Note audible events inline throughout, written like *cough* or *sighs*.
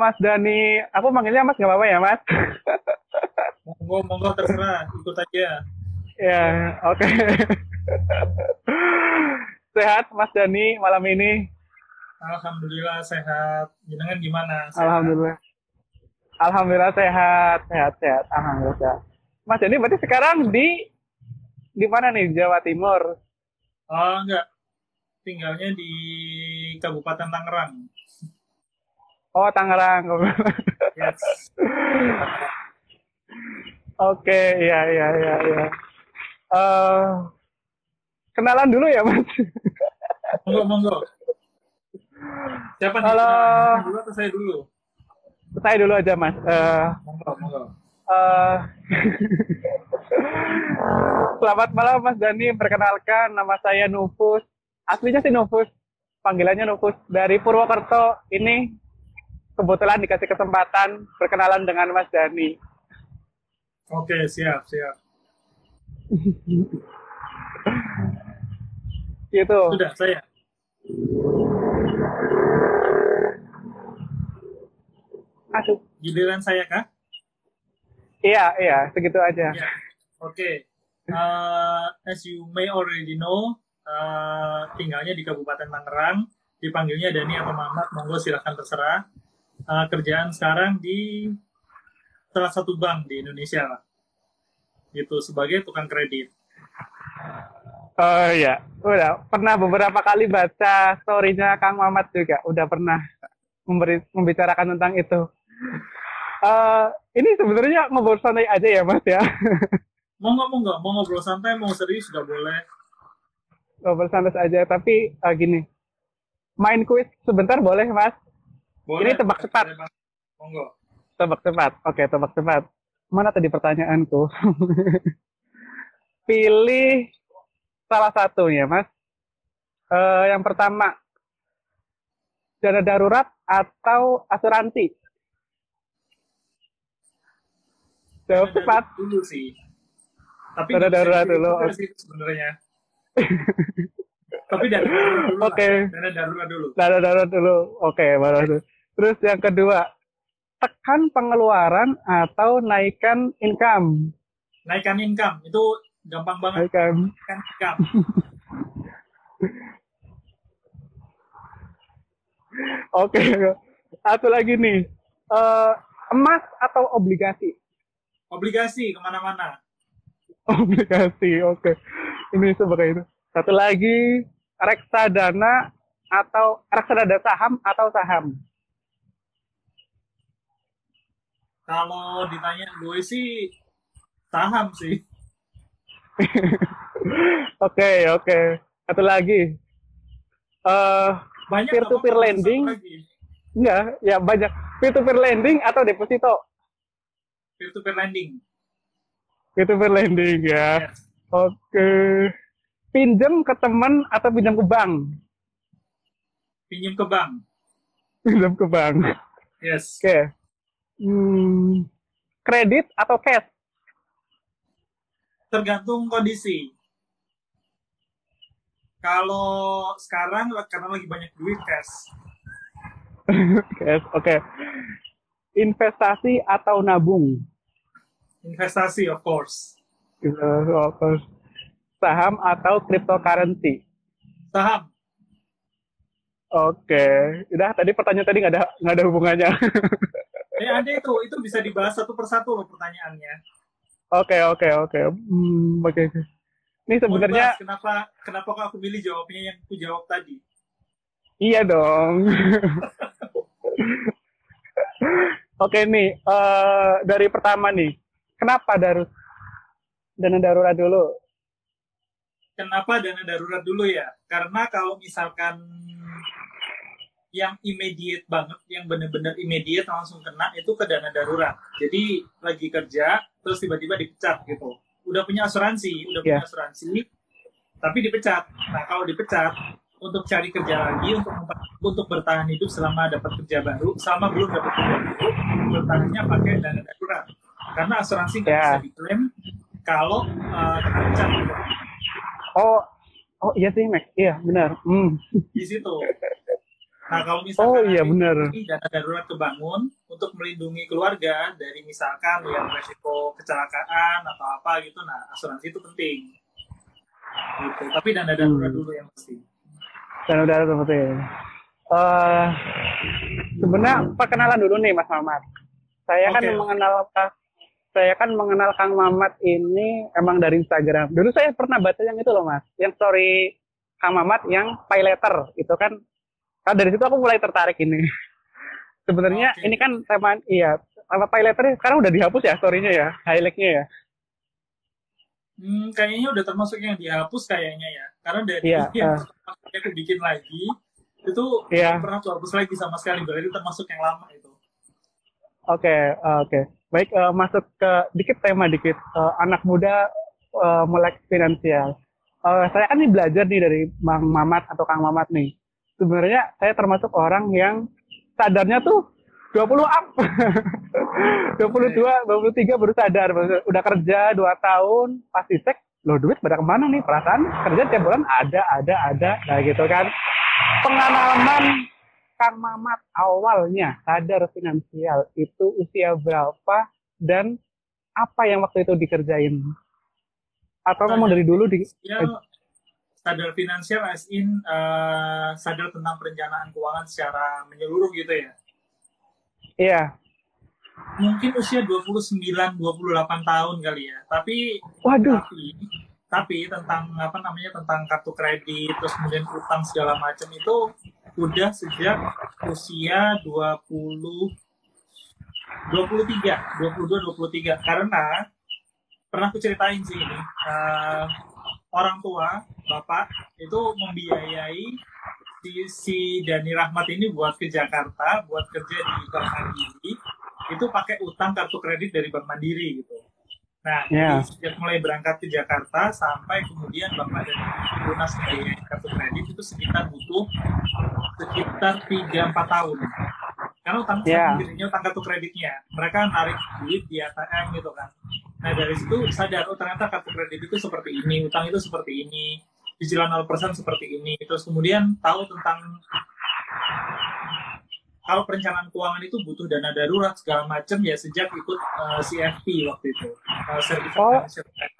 Mas Dani, aku manggilnya Mas nggak apa-apa ya Mas? *laughs* Monggo, monggo terserah, ikut aja. ya, oke. Sehat Mas Dani malam ini? Alhamdulillah sehat. Jenengan gimana? Sehat? Alhamdulillah. Alhamdulillah sehat, sehat, sehat. Alhamdulillah sehat. Mas Dani berarti sekarang di di mana nih Jawa Timur? Oh enggak, tinggalnya di Kabupaten Tangerang. Oh, Tangerang. Yes. Oke, ya, ya, ya, ya. Uh, kenalan dulu ya, Mas. Monggo, monggo. Siapa nih? Halo. Dulu atau saya dulu? Saya dulu aja, Mas. Uh, monggo, monggo. Uh, Selamat malam, Mas Dani. Perkenalkan, nama saya Nufus. Aslinya sih Nufus. Panggilannya Nufus. Dari Purwokerto. Ini kebetulan dikasih kesempatan berkenalan dengan Mas Dani. Oke, siap, siap. gitu. Sudah, saya. Aduh. Giliran saya kah? Iya, iya, segitu aja. Yeah. Oke. Okay. Uh, as you may already know, uh, tinggalnya di Kabupaten Tangerang. Dipanggilnya Dani atau Mamat, monggo silahkan terserah uh, kerjaan sekarang di salah satu bank di Indonesia lah. Gitu sebagai tukang kredit. Oh iya, udah pernah beberapa kali baca story-nya Kang Mamat juga, udah pernah memberi, membicarakan tentang itu. Uh, ini sebenarnya ngobrol santai aja ya Mas ya. *laughs* mau nggak mau nggak mau ngobrol santai mau serius juga boleh. Ngobrol santai aja, tapi uh, gini, main kuis sebentar boleh Mas? Boleh, Ini tebak cepat. Monggo. Tebak cepat. Oke, tebak cepat. Mana tadi pertanyaanku? *laughs* Pilih salah satu ya, Mas. Uh, yang pertama, dana darurat atau asuransi? Jawab cepat. Dulu sih. Tapi dana darurat dulu. sebenarnya. Tapi dana darurat dulu. *laughs* Oke. Okay. Dana darurat dulu. Dana darurat dulu. Oke, okay, baru itu. Terus yang kedua, tekan pengeluaran atau naikkan income. Naikkan income itu gampang banget. Naikkan. Naikkan income. *laughs* Oke, okay. satu lagi nih, uh, emas atau obligasi? Obligasi ke mana-mana. *laughs* Obligasi, oke. Okay. Ini sebagai itu. Satu lagi, reksadana atau reksadana saham atau saham? Kalau ditanya gue sih saham sih. *laughs* Oke oke. Okay. Satu lagi. Uh, banyak peer to peer lending. Enggak, ya banyak. Peer to peer lending atau deposito? Peer to peer lending. Peer to peer lending ya. Yes. Oke. Okay. Pinjam ke teman atau pinjam ke bank? Pinjam ke bank. Pinjam ke bank. Yes. Oke. Okay. Hmm, kredit atau cash? Tergantung kondisi. Kalau sekarang karena lagi banyak duit cash. *laughs* cash, oke. Okay. Investasi atau nabung? Investasi, of course. Of course. Saham atau cryptocurrency? Saham. Oke, okay. udah tadi pertanyaan tadi nggak ada nggak ada hubungannya. *laughs* Eh ada itu, itu bisa dibahas satu persatu loh pertanyaannya. Oke okay, oke okay, oke, okay. hmm, oke. Okay. Ini sebenarnya kenapa kenapa kok aku pilih jawabnya yang aku jawab tadi? Iya dong. *laughs* oke nih, uh, dari pertama nih, kenapa darus dana darurat dulu? Kenapa dana darurat dulu ya? Karena kalau misalkan yang immediate banget, yang benar-benar immediate langsung kena itu ke dana darurat. Jadi lagi kerja, terus tiba-tiba dipecat gitu. Udah punya asuransi, udah yeah. punya asuransi, tapi dipecat. Nah kalau dipecat, untuk cari kerja lagi, untuk untuk bertahan hidup selama dapat kerja baru, selama belum dapat kerja baru, bertahannya pakai dana darurat. Karena asuransi nggak yeah. bisa diklaim kalau uh, kena pecat. Gitu. Oh, oh iya sih, Max. Iya, benar. Hmm. Di situ. Nah, kalau misalkan Oh iya benar. ini dana darurat kebangun untuk melindungi keluarga dari misalkan yang resiko kecelakaan atau apa gitu, nah asuransi itu penting. Gitu. Tapi dana darurat Hmm. dulu yang pasti. Dan udah seperti itu. Eh, sebenarnya perkenalan dulu nih Mas Mamat. Saya kan Oke. mengenal saya kan mengenal Kang Mamat ini emang dari Instagram. Dulu saya pernah baca yang itu loh Mas, yang story Kang Mamat yang pay letter itu kan. Kan dari situ aku mulai tertarik ini. *laughs* Sebenarnya Oke. ini kan tema iya, apa letter sekarang udah dihapus ya story-nya ya, highlight-nya ya. Hmm, kayaknya udah termasuk yang dihapus kayaknya ya. Karena dari Iya, *laughs* yang ah. kali aku bikin lagi itu Iya. belum pernah aku hapus lagi sama sekali. Berarti termasuk yang lama itu. Oke, eh, oke. Baik, eh, masuk ke dikit tema dikit. Eh, anak muda eh, melek finansial. Eh, saya kan nih belajar nih dari Bang Mamat atau Kang Mamat nih. Sebenarnya saya termasuk orang yang sadarnya tuh 20 up. *laughs* 22, 23 baru sadar. Udah kerja 2 tahun, pasti cek, loh duit pada ke mana nih? Perasaan kerja tiap bulan ada, ada, ada. Nah gitu kan. Pengalaman Kang Mamat awalnya sadar finansial itu usia berapa dan apa yang waktu itu dikerjain? Atau ngomong dari dulu di Ya, sadar finansial as in eh, sadar tentang perencanaan keuangan secara menyeluruh gitu ya. Iya. Mungkin usia 29 28 tahun kali ya. Tapi Waduh. tapi tapi tentang apa namanya tentang kartu kredit terus kemudian utang segala macam itu udah sejak usia 20 23 22 23 karena pernah aku ceritain sih ini eh, orang tua bapak itu membiayai si, si Dani Rahmat ini buat ke Jakarta buat kerja di Bank Mandiri itu pakai utang kartu kredit dari Bank Mandiri gitu Nah, jadi sejak mulai berangkat ke Jakarta sampai kemudian Bapak dan Ibu lunas membiayai kartu kredit itu sekitar butuh sekitar 3-4 tahun. Karena utang Ya. sendirinya utang kartu kreditnya. Mereka narik duit di ATM gitu kan. Nah, dari situ sadar, oh ternyata kartu kredit itu seperti ini, utang itu seperti ini, cicilan 0% seperti ini. Terus kemudian tahu tentang kalau perencanaan keuangan itu butuh dana darurat segala macam ya sejak ikut eh, CFP waktu itu uh, Certified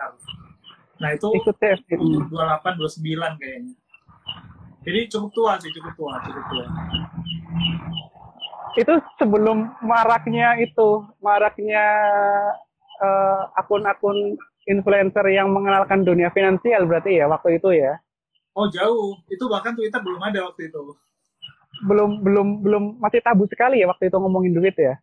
Oh. Nah itu Ikut umur 28 29 kayaknya. Jadi cukup tua sih, cukup tua, cukup tua. Itu sebelum maraknya itu, maraknya eh, akun-akun influencer yang mengenalkan dunia finansial berarti ya waktu itu ya. Oh jauh, itu bahkan Twitter belum ada waktu itu. Belum belum belum masih tabu sekali ya waktu itu ngomongin duit ya.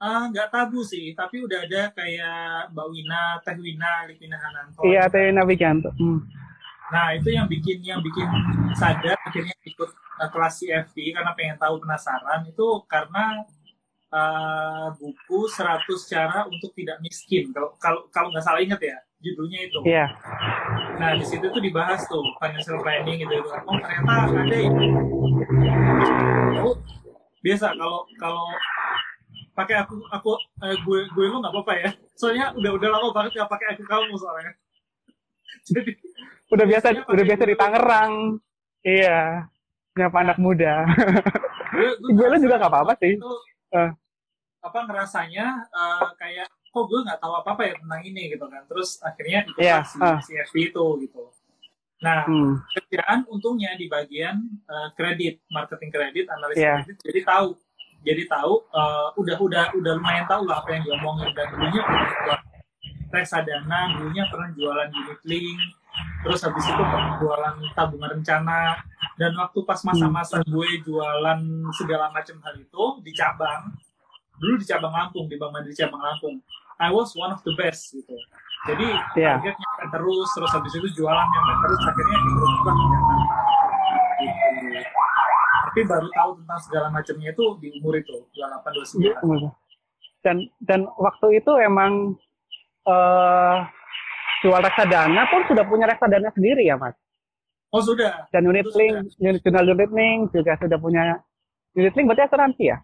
Ah, nggak tabu sih, tapi udah ada kayak Mbak Wina, Teh Wina, Lipina Hananto. Iya, Teh Naviganto. Hmm. Nah, itu yang bikin yang bikin sadar akhirnya ikut uh, kelas CFP karena pengen tahu penasaran itu karena uh, buku 100 cara untuk tidak miskin. Kalau kalau kalau nggak salah ingat ya, judulnya itu. Iya. Nah, di situ tuh dibahas tuh financial planning gitu. gitu. Oh, ternyata ada ya. Oh, biasa kalau kalau pakai aku aku eh, gue gue lu nggak apa-apa ya. Soalnya udah udah lama banget nggak pakai aku kamu soalnya. *laughs* Jadi Udah biasa udah biasa di. Tangerang. Iya. Nyapa anak muda. gue, gue Gue ngerasa juga nggak apa-apa sih. itu, Eh. Apa ngerasanya eh, kayak kok gue nggak tahu apa apa ya tentang ini gitu kan terus akhirnya ikut Iya, si ah. CFP itu gitu nah Hmm. kerjaan untungnya di bagian eh, kredit marketing kredit analisis Iya. kredit jadi tahu jadi tahu eh, udah udah udah lumayan tahu lah apa yang diomongin dan dulunya pernah jual reksadana dulunya pernah jualan unit link terus habis itu pernah jualan tabungan rencana dan waktu pas masa-masa gue jualan segala macam hal itu di cabang dulu di cabang Lampung di Bank Mandiri cabang Lampung I was one of the best gitu jadi Iya. target nyampe terus terus habis itu jualan nyampe terus akhirnya Jakarta gitu. tapi baru tahu tentang segala macamnya itu di umur itu 28 Iya, 29 bener. Dan dan waktu itu emang eh jual reksadana pun sudah punya reksadana sendiri ya, Mas. oh sudah Dan unit Itu link, unit jurnal unit link juga sudah punya unit link berarti asuransi ya?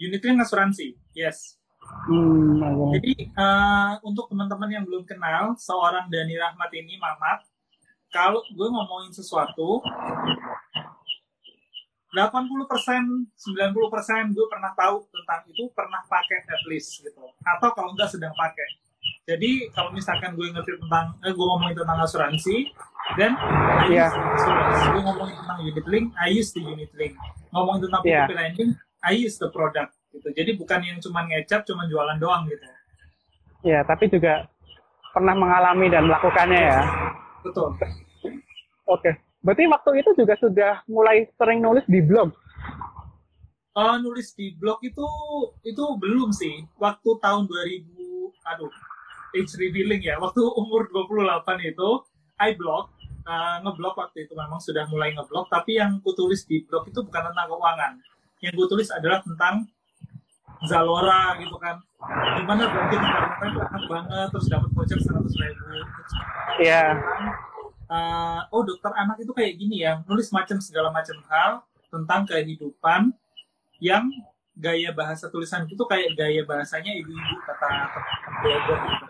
Unit link asuransi yes Hmm. Jadi eh, untuk teman-teman yang belum kenal seorang Dani Rahmat ini Mamat, kalau gue ngomongin sesuatu, 80 persen, 90 persen gue pernah tahu tentang itu, pernah pakai at least gitu. Atau kalau enggak sedang pakai. Jadi kalau misalkan gue ngerti tentang, eh, gue ngomongin tentang asuransi, dan I Iya. use asuransi. Gue ngomongin tentang unit link, I use the unit link. Ngomongin tentang Iya. P2P lending, I use the product. Gitu. Jadi bukan yang cuma ngecap, cuma jualan doang gitu. Ya, tapi juga pernah mengalami dan melakukannya ya. Betul. Oke. Berarti waktu itu juga sudah mulai sering nulis di blog. Eh, nulis di blog itu itu belum sih. Waktu tahun 2000, aduh, age revealing ya. Waktu umur 28 itu, I blog, eh, ngeblog waktu itu memang sudah mulai ngeblog, tapi yang ku tulis di blog itu bukan tentang keuangan. Yang ku tulis adalah tentang Zalora gitu kan. Gimana berarti kemarin itu enak banget, terus dapat voucher 100 ribu. Iya. Eh, oh dokter anak itu kayak gini ya, nulis macam segala macam hal tentang kehidupan yang gaya bahasa tulisan itu kayak gaya bahasanya ibu-ibu kata kata blogger gitu.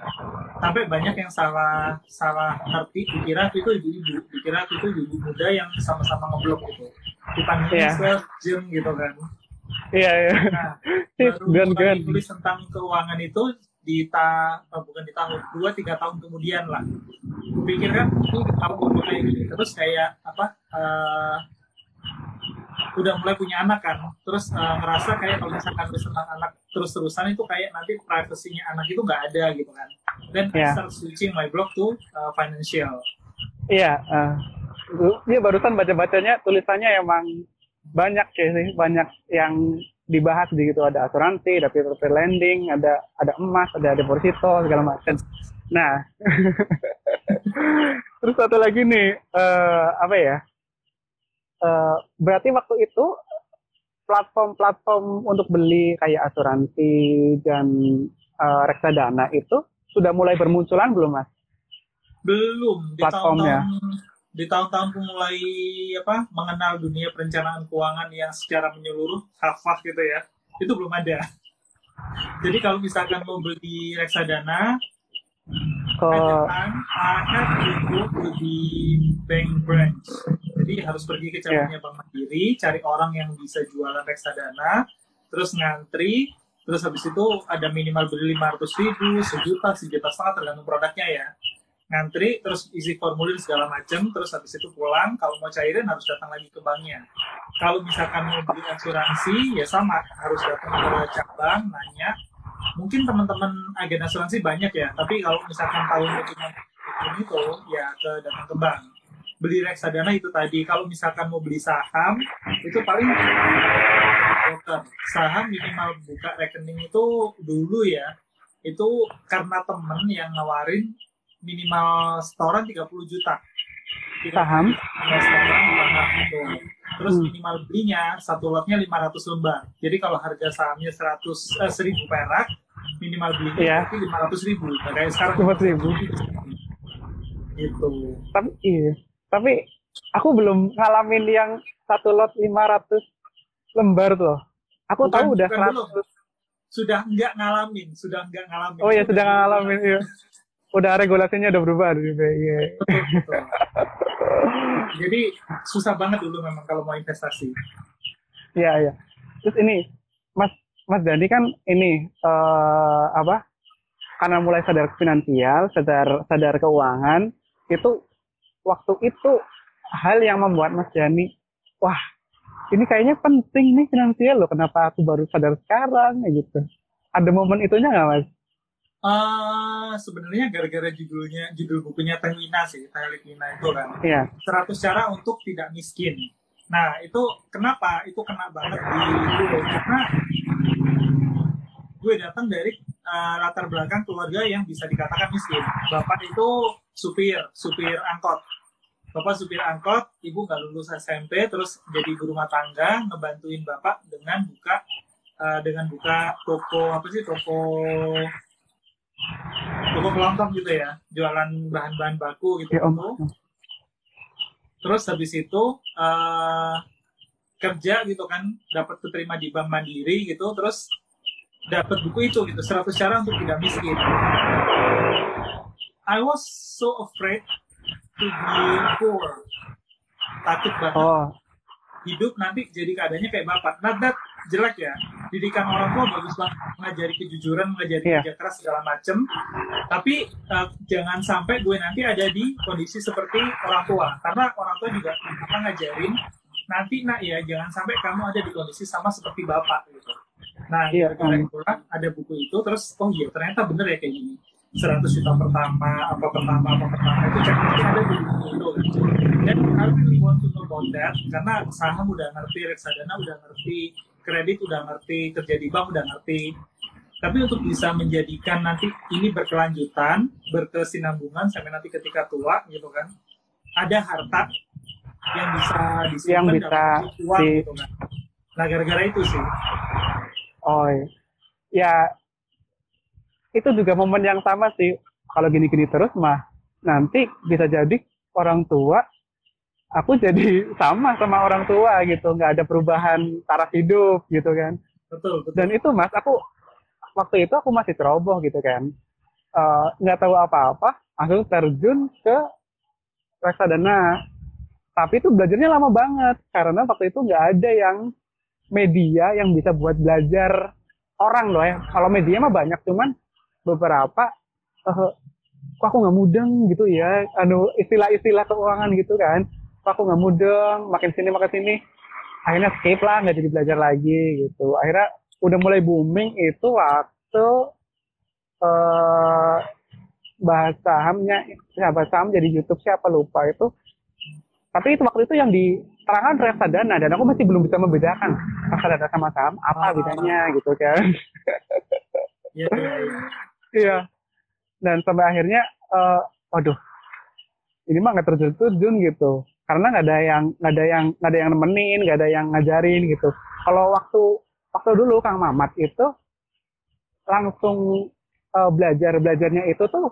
Sampai banyak yang salah salah ngerti, dikira itu ibu-ibu, dikira itu ibu muda yang sama-sama ngeblog gitu. Dipanggilnya Iya. self-gym gitu kan. Iya, iya. Nah, *laughs* Tips baru gan. tulis tentang keuangan itu di ta oh, bukan di tahun dua tiga tahun kemudian lah kupikir kan tahun udah kayak gini terus kayak apa eh, udah mulai punya anak kan terus eh, ngerasa kayak kalau misalkan tentang anak terus terusan itu kayak nanti privasinya anak itu nggak ada gitu kan dan I Iya. start switching my blog to eh, financial Iya. eh, Iya barusan baca-bacanya tulisannya emang banyak ya sih, banyak yang dibahas di gitu ada asuransi, ada peer-to-peer lending, ada ada emas, ada deposito segala macam. Nah, *laughs* terus satu lagi nih eh, apa ya? Eh, berarti waktu itu platform-platform untuk beli kayak asuransi dan eh, reksadana itu sudah mulai bermunculan belum mas? belum di Platformnya. tahun-tahun di tahun-tahun mulai apa mengenal dunia perencanaan keuangan yang secara menyeluruh hafal gitu ya itu belum ada jadi kalau misalkan mau beli reksadana Ke ajakan I have to go to the bank branch. Jadi harus pergi ke cabangnya Bank Mandiri cari orang yang bisa jualan reksadana terus ngantri terus habis itu ada minimal beli 500 ribu sejuta sejuta setengah tergantung produknya ya. Ngantri terus isi formulir segala macam terus habis itu pulang. Kalau mau cairin harus datang lagi ke banknya. Kalau misalkan mau beli asuransi ya sama harus datang ke cabang nanya mungkin teman-teman agen asuransi banyak ya tapi kalau misalkan tahunnya cuma ini tuh ya ke datang ke bank. Beli reksadana itu tadi kalau misalkan mau beli saham itu paling broker saham minimal buka rekening itu dulu ya. Itu karena temen yang nawarin minimal setoran 30 juta saham, terus Hmm. minimal belinya satu lotnya 500 lembar jadi kalau harga sahamnya 100 eh, 1000 perak minimal belinya Iya. berarti 500 ribu Nah, kayak sekarang 500.000. gitu tapi iya. Tapi aku belum ngalamin yang satu lot 500 lembar tuh. Aku Bukan- tahu udah bukan 100. belum. sudah enggak ngalamin sudah enggak ngalamin Oh ya Itu sudah udah ngalamin iya. Udah regulasinya udah berubah juga. Iya. betul, betul. jadi susah banget dulu memang kalau mau investasi Iya, iya. Terus ini Mas Mas Dani kan ini eh apa? Karena mulai sadar finansial, sadar sadar keuangan, itu waktu itu hal yang membuat Mas Dani, wah, ini kayaknya penting nih finansial loh. Kenapa aku baru sadar sekarang gitu? Ada momen itunya nggak Mas? Eh, sebenarnya gara-gara judulnya judul bukunya Teh Wina sih Teh Wina itu kan Iya. 100 cara untuk tidak miskin. Nah, itu kenapa? Itu kena banget di gue karena gue datang dari uh, latar belakang keluarga yang bisa dikatakan miskin. Bapak itu supir, supir angkot. Bapak supir angkot, ibu nggak lulus SMP, terus jadi ibu rumah tangga, ngebantuin bapak dengan buka uh, dengan buka toko apa sih toko toko kelontong gitu ya, jualan bahan-bahan baku gitu. Ya, Om. gitu terus habis itu eh, kerja gitu kan dapat keterima di bank mandiri gitu terus dapat buku itu gitu 100 cara untuk tidak miskin I was so afraid to be poor takut banget Oh, hidup nanti jadi keadaannya kayak bapak. Nah, that jelek ya. Didikan orang tua bagus banget, ngajari kejujuran, ngajari Iya. kerja keras segala macem. Tapi uh, jangan sampai gue nanti ada di kondisi seperti orang tua, karena orang tua juga apa ngajarin nanti nak ya jangan sampai kamu ada di kondisi sama seperti bapak gitu. Nah, Iya, gara-gara ada buku itu, terus oh iya ternyata bener ya kayak gini. 100 juta pertama, apa pertama, apa pertama itu cek ada di buku itu. Dan I really want to know about that karena saham udah ngerti, reksadana udah ngerti, kredit udah ngerti, kerja di bank udah ngerti. Tapi untuk bisa menjadikan nanti ini berkelanjutan, berkesinambungan sampai nanti ketika tua gitu kan, ada harta yang bisa disimpan Yang bisa uang di- gitu kan. Nah gara-gara itu sih. Oh iya. ya itu juga momen yang sama sih. Kalau gini-gini terus mah nanti bisa jadi orang tua aku jadi sama sama orang tua gitu, nggak ada perubahan taraf hidup gitu kan. Betul, betul. Dan itu mas, aku waktu itu aku masih ceroboh gitu kan, Eh, nggak tahu apa-apa, langsung terjun ke reksadana. Tapi itu belajarnya lama banget karena waktu itu nggak ada yang media yang bisa buat belajar orang loh ya. Kalau media mah banyak, cuman beberapa eh kok aku nggak mudeng gitu ya, anu istilah-istilah keuangan gitu kan. Aku nggak mudeng, makin sini makin sini. Akhirnya skip lah, nggak jadi belajar lagi gitu. Akhirnya udah mulai booming itu waktu eh bahas sahamnya, ya saham jadi YouTube siapa lupa itu. Tapi itu waktu itu yang diterangkan reksadana dan aku masih belum bisa membedakan reksadana sama saham apa Ah. bedanya gitu kan. *laughs* Iya, iya, iya. Iya. Dan sampai akhirnya, eh, waduh, ini mah nggak terjun-terjun gitu. Karena nggak ada yang nggak ada yang nggak ada yang nemenin, nggak ada yang ngajarin gitu. Kalau waktu waktu dulu Kang Mamat itu langsung eh, belajar belajarnya itu tuh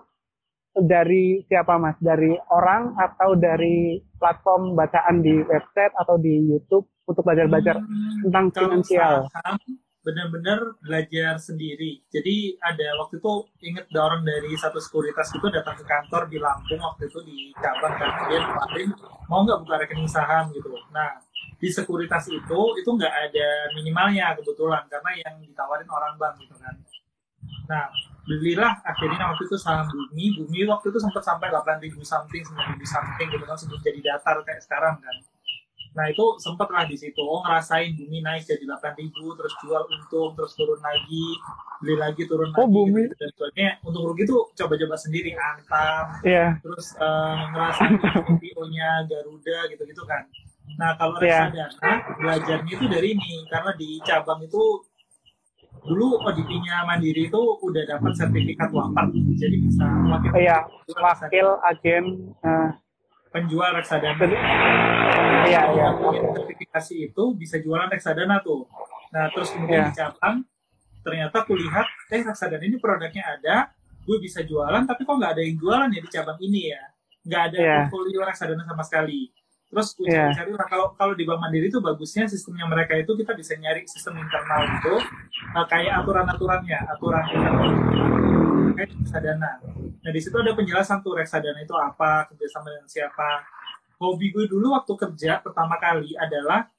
dari siapa mas? Dari orang atau dari platform bacaan di website atau di YouTube untuk belajar-belajar Hmm, tentang finansial? saham benar-benar belajar sendiri. Jadi ada waktu itu inget orang dari satu sekuritas itu datang ke kantor di Lampung waktu itu di cabang karena dia nawarin mau nggak buka rekening saham gitu. Nah di sekuritas itu itu nggak ada minimalnya kebetulan karena yang ditawarin orang bank gitu kan. Nah belilah akhirnya waktu itu saham bumi bumi waktu itu sempat sampai 8.000 something 9.000 something gitu kan sebelum jadi datar kayak sekarang kan nah itu sempat lah di situ oh ngerasain bumi naik jadi 8.000 terus jual untung terus turun lagi beli lagi turun Oh, lagi Bumi. gitu. dan sebagainya untung rugi tuh coba-coba sendiri antam Iya, terus eh, ngerasain IPO-nya Garuda gitu-gitu kan nah kalau Iya. reksadana belajarnya itu dari ini karena di cabang itu dulu ODP-nya Mandiri itu udah dapat sertifikat wafat jadi bisa wakil iya, wakil agen. eh, penjual reksadana iya, iya. sertifikasi itu bisa jualan reksadana tuh. Nah terus kemudian Iya. di cabang ternyata aku lihat eh reksadana ini produknya ada, gue bisa jualan tapi kok nggak ada yang jualan ya di cabang ini ya, nggak ada Iya. portfolio reksadana sama sekali. Terus gue Iya. cari-cari lah, kalau kalau di Bank Mandiri itu bagusnya sistemnya mereka itu kita bisa nyari sistem internal itu eh, kayak aturan-aturannya, aturan internal kayak reksadana. Nah di situ ada penjelasan tuh reksadana itu apa, kerjasama dengan siapa. Hobi gue dulu waktu kerja pertama kali adalah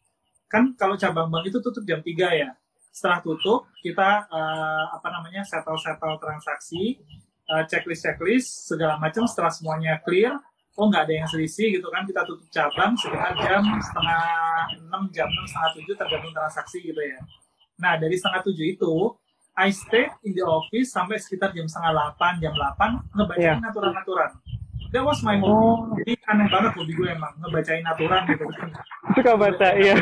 kan kalau cabang bank itu tutup jam 3 ya. Setelah tutup kita eh, apa namanya settle settle transaksi, eh, checklist checklist segala macam. Setelah semuanya clear, oh nggak ada yang selisih gitu kan kita tutup cabang sekitar jam setengah enam jam enam setengah tujuh tergantung transaksi gitu ya. Nah dari setengah tujuh itu I stay in the office sampai sekitar jam setengah delapan, jam delapan ngebacain aturan-aturan. That was my hobby. Oh. Jadi aneh banget hobi gue emang ngebacain aturan gitu. Suka baca, iya.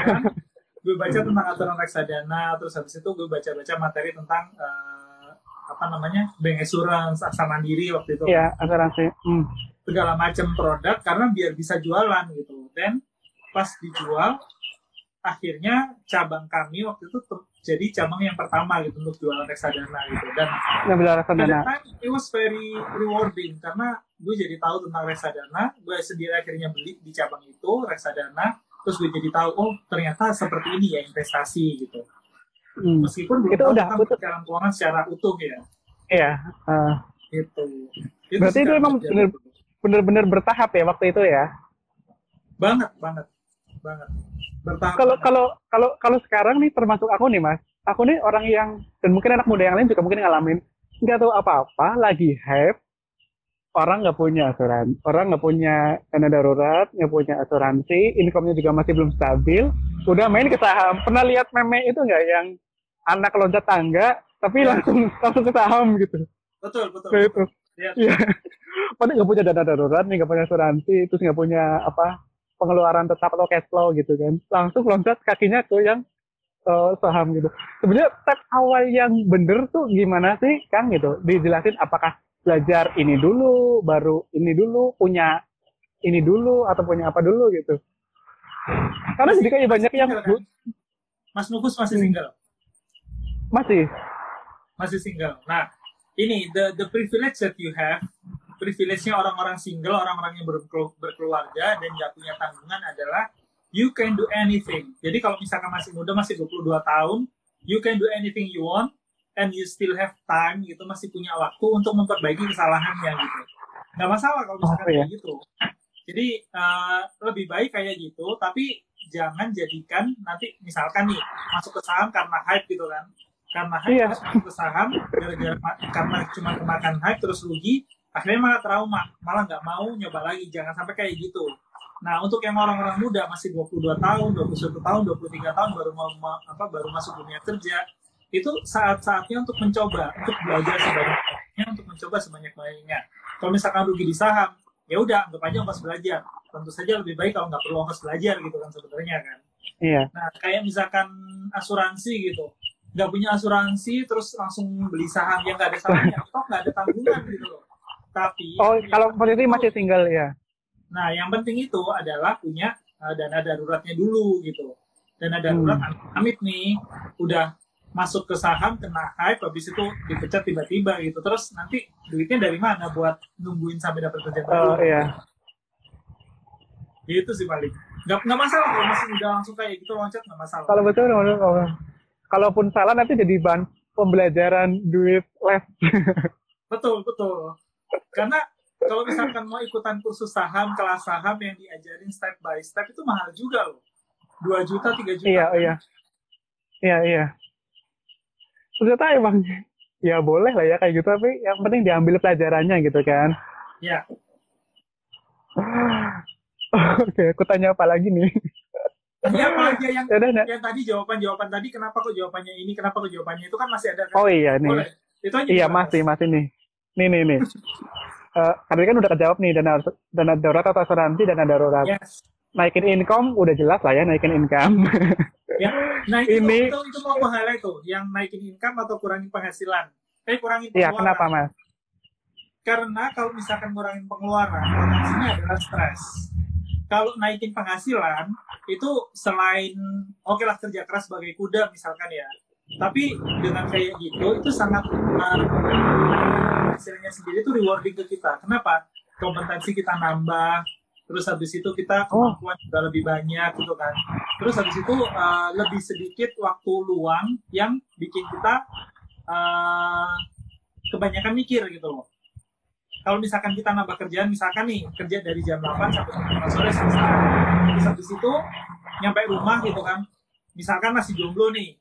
gue baca tentang aturan reksadana, terus habis itu gue baca-baca materi tentang eh, apa namanya bank assurance, aksa mandiri waktu itu Iya, asuransi. Hmm. segala macam produk karena biar bisa jualan gitu. Dan pas dijual, akhirnya cabang kami waktu itu jadi cabang yang pertama gitu untuk jualan reksadana gitu. Dan pada reksadana. time it was very rewarding karena gue jadi tahu tentang reksadana, gue sendiri akhirnya beli di cabang itu reksadana, terus gue jadi tahu oh ternyata seperti ini ya investasi gitu. Hmm. Meskipun belum Itu tahu udah tentang perencanaan keuangan secara utuh ya. Iya. eh, Gitu. Berarti itu bener- itu. bener-bener bertahap ya waktu itu ya. banget banget banget bertahap kalau kalau kalau kalau sekarang nih termasuk aku nih mas. Aku nih orang yang dan mungkin anak muda yang lain juga mungkin ngalamin nggak tahu apa-apa lagi hype. Orang nggak punya asuransi orang nggak punya dana darurat nggak punya asuransi income-nya juga masih belum stabil. Udah main ke saham. Pernah lihat meme itu nggak yang anak loncat tangga tapi Ya. langsung langsung ke saham gitu? Betul betul. Kayak itu. Iya. *laughs* Padahal nggak punya dana darurat nih nggak punya asuransi terus nggak punya apa pengeluaran tetap atau cash flow gitu kan. Langsung loncat kakinya ke yang eh, saham gitu. Sebenarnya step awal yang bener tuh gimana sih kang gitu? Dijelasin apakah belajar ini dulu baru ini dulu punya ini dulu atau punya apa dulu gitu. Karena jadi kayak banyak yang kan? Mas Nufus masih Hmm. single? Masih. Masih single. Nah ini the the privilege that you have privilege-nya orang-orang single orang-orang yang berkelu- berkeluarga dan nggak punya tanggungan adalah you can do anything jadi kalau misalkan masih muda masih 22 tahun you can do anything you want and you still have time gitu masih punya waktu untuk memperbaiki kesalahannya gitu nggak masalah kalau misalkan Oh, iya. kayak gitu jadi eh, lebih baik kayak gitu tapi jangan jadikan nanti misalkan nih masuk ke saham karena hype gitu kan karena hype Iya. terus masuk ke saham gara-gara karena cuma kemakan hype terus rugi akhirnya malah trauma. Malah nggak mau nyoba lagi. Jangan sampai kayak gitu. Nah untuk yang orang-orang muda masih 22 tahun 21 tahun 23 tahun baru mau ma- apa baru masuk dunia kerja itu saat-saatnya untuk mencoba untuk belajar sebanyak-banyaknya untuk mencoba sebanyak-banyaknya. Kalau misalkan rugi di saham ya udah anggap aja ongkos belajar. Tentu saja lebih baik kalau nggak perlu ongkos belajar gitu kan sebenarnya kan. Iya. Nah, kayak misalkan asuransi gitu. Nggak punya asuransi, terus langsung beli saham yang nggak ada salahnya. Toh nggak ada tanggungan gitu loh. Tapi, oh kalau posisi itu- masih single ya Nah, yang penting itu adalah punya uh, dana daruratnya dulu gitu. Dana darurat Hmm. amit nih, udah masuk ke saham, kena hype, habis itu dipecat tiba-tiba gitu. Terus nanti duitnya dari mana buat nungguin sampai dapat kerja oh baru? iya Gitu sih paling. Nggak, nggak masalah kalau masih udah langsung kayak gitu loncat, nggak masalah. kalau betul kalau kalaupun salah nanti jadi bahan pembelajaran duit les *laughs* Betul, betul. Karena kalau misalkan mau ikutan kursus saham, kelas saham yang diajarin step by step itu mahal juga loh. 2 juta, 3 juta. iya iya iya iya ternyata emang ya boleh lah ya kayak gitu tapi yang penting diambil pelajarannya gitu kan Ya, *sighs* oke aku tanya apa lagi nih Ini apalagi yang ya udah, Nak. yang tadi jawaban-jawaban tadi kenapa kok jawabannya ini, kenapa kok jawabannya itu kan masih ada kan? oh iya nih Boleh. Itu aja iya masih masih nih nih nih nih Eh, tadi kan udah kejawab nih dana dana darurat atau asuransi dana darurat Yes. naikin income udah jelas lah ya naikin income *laughs* Ya. Nah, itu, Ini- itu, itu mau highlight tuh, yang naikin income atau kurangin penghasilan. Eh, kurangin iya pengeluaran. kenapa mas Karena kalau misalkan ngurangin pengeluaran, potensinya adalah stres. Kalau naikin penghasilan, itu selain oke lah kerja keras sebagai kuda misalkan ya, tapi dengan kayak gitu itu sangat uh, hasilnya sendiri itu rewarding ke kita. Kenapa? Kompetensi kita nambah, terus habis itu kita Oh. kemampuan juga lebih banyak gitu kan. Terus habis itu uh, lebih sedikit waktu luang yang bikin kita uh, kebanyakan mikir gitu loh. Kalau misalkan kita nambah kerjaan, misalkan nih kerja dari jam 8 sampai jam 5 sore selesai. Terus habis itu nyampe rumah gitu kan. Misalkan masih jomblo nih.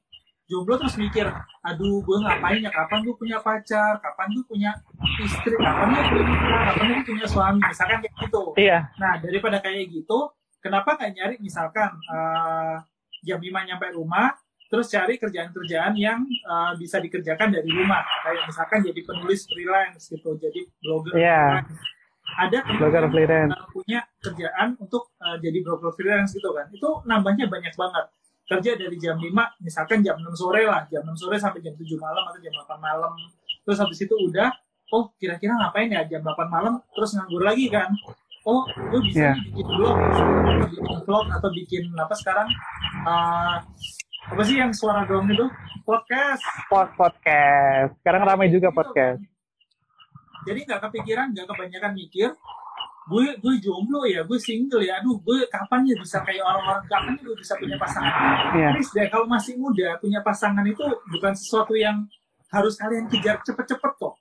Jomblo terus mikir, aduh gue ngapain ya, kapan gue punya pacar, kapan gue punya istri, kapan gue punya kapan gue punya suami, misalkan kayak gitu. iya Nah, daripada kayak gitu, kenapa nggak nyari misalkan eh, jam 5 nyampe rumah, terus cari kerjaan-kerjaan yang eh, bisa dikerjakan dari rumah. Kayak misalkan jadi penulis freelance gitu, jadi blogger Iya. freelance. Ada blogger freelance eh, punya kerjaan untuk eh, jadi blogger freelance gitu kan. Itu nambahnya banyak banget. Kerja dari jam 5, misalkan jam 6 sore lah, jam 6 sore sampai jam 7 malam atau jam 8 malam. Terus habis itu udah, oh kira-kira ngapain ya jam 8 malam, terus nganggur lagi kan. Oh, gue bisa nih bikin blog, atau bikin vlog, atau bikin apa sekarang, eh, apa sih yang suara doang itu? Podcast. Pod- podcast sekarang ramai juga Gitu podcast kan. Jadi nggak kepikiran, nggak kebanyakan mikir. Gue gue jomblo ya, gue single ya. Aduh, gue kapan ya bisa kayak orang-orang kapan ya gue bisa punya pasangan? iya Please deh, kalau masih muda punya pasangan itu bukan sesuatu yang harus kalian kejar cepet-cepet kok.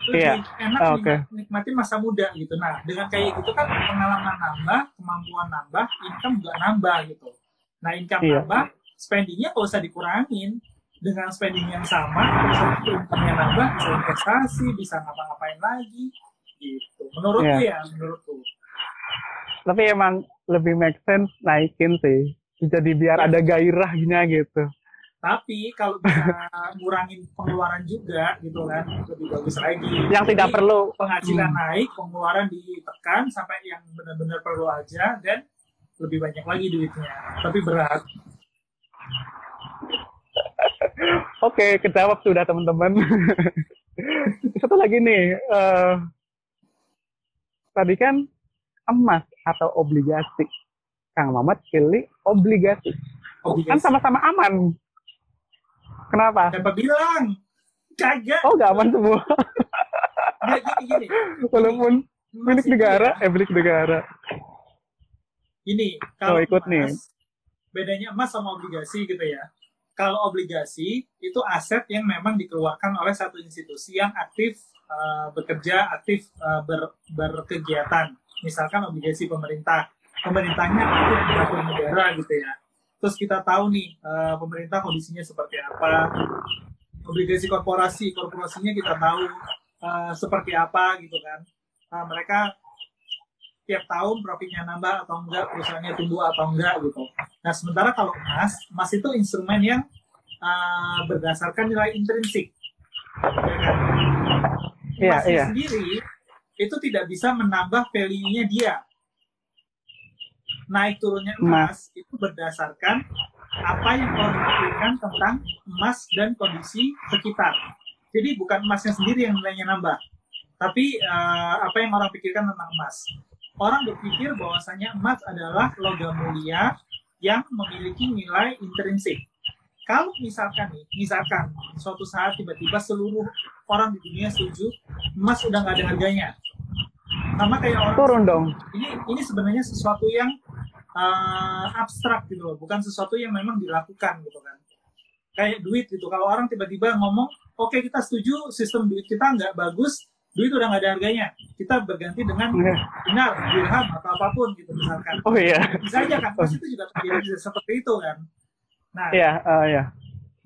Lebih Iya. enak Ah, oke. nikmat- nikmatin masa muda gitu. Nah, dengan kayak gitu kan pengalaman nambah, kemampuan nambah, income juga nambah gitu. Nah, income Iya. nambah, spendingnya nggak usah dikurangin. Dengan spending yang sama, bisa income-nya nambah, bisa investasi, bisa ngapa-ngapain lagi. Gitu. Menurutku Iya. ya, menurutku. Tapi emang lebih make sense naikin sih. Jadi biar Ya. ada gairahnya gitu. Tapi kalau bisa ngurangin pengeluaran juga, gitu kan, lebih bagus lagi. Yang tidak Jadi, perlu penghasilan Hmm. naik, pengeluaran ditekan sampai yang benar-benar perlu aja dan lebih banyak lagi duitnya. Tapi berat. *laughs* Oke, kejawab sudah teman-teman. *laughs* Satu lagi nih, eh, tadi kan emas atau obligasi. Kang Mamat pilih obligasi. Kan Obligasi. sama-sama aman. Kenapa? Siapa bilang? Kagak. Oh, nggak aman semua. Gini, gini. Walaupun milik negara, ya, eh milik negara. Ini, kalau Oh, ikut nih. emas, bedanya emas sama obligasi gitu ya. Kalau obligasi itu aset yang memang dikeluarkan oleh satu institusi yang aktif eh, bekerja, aktif eh, ber- berkegiatan. Misalkan obligasi pemerintah. Pemerintahnya aktif mengatur negara gitu ya. Terus kita tahu nih eh, pemerintah kondisinya seperti apa. Obligasi korporasi, korporasinya kita tahu eh, seperti apa gitu kan. Nah, mereka tiap tahun profitnya nambah atau enggak, perusahaannya tumbuh atau enggak gitu. Nah, sementara kalau emas, emas itu instrumen yang uh, berdasarkan nilai intrinsik. Ya kan? Iya, Emasnya iya. sendiri itu tidak bisa menambah value-nya dia. Naik turunnya emas itu berdasarkan apa yang orang pikirkan tentang emas dan kondisi sekitar. Jadi bukan emasnya sendiri yang nilainya nambah, tapi uh, apa yang orang pikirkan tentang emas. Orang berpikir bahwasanya emas adalah logam mulia yang memiliki nilai intrinsik. Kalau misalkan nih, misalkan suatu saat tiba-tiba seluruh orang di dunia setuju emas udah nggak ada harganya, sama kayak orang Turun dong. ini ini sebenarnya sesuatu yang uh, abstrak gitu loh, bukan sesuatu yang memang dilakukan gitu kan. Kayak duit gitu, kalau orang tiba-tiba ngomong, oke kita setuju sistem duit kita nggak bagus, duit udah nggak ada harganya, kita berganti dengan dinar, dirham atau apa pun gitu misalkan. Oh iya, Bisa aja kan, emas itu juga terjadi seperti itu kan. Nah, iya, eh, iya.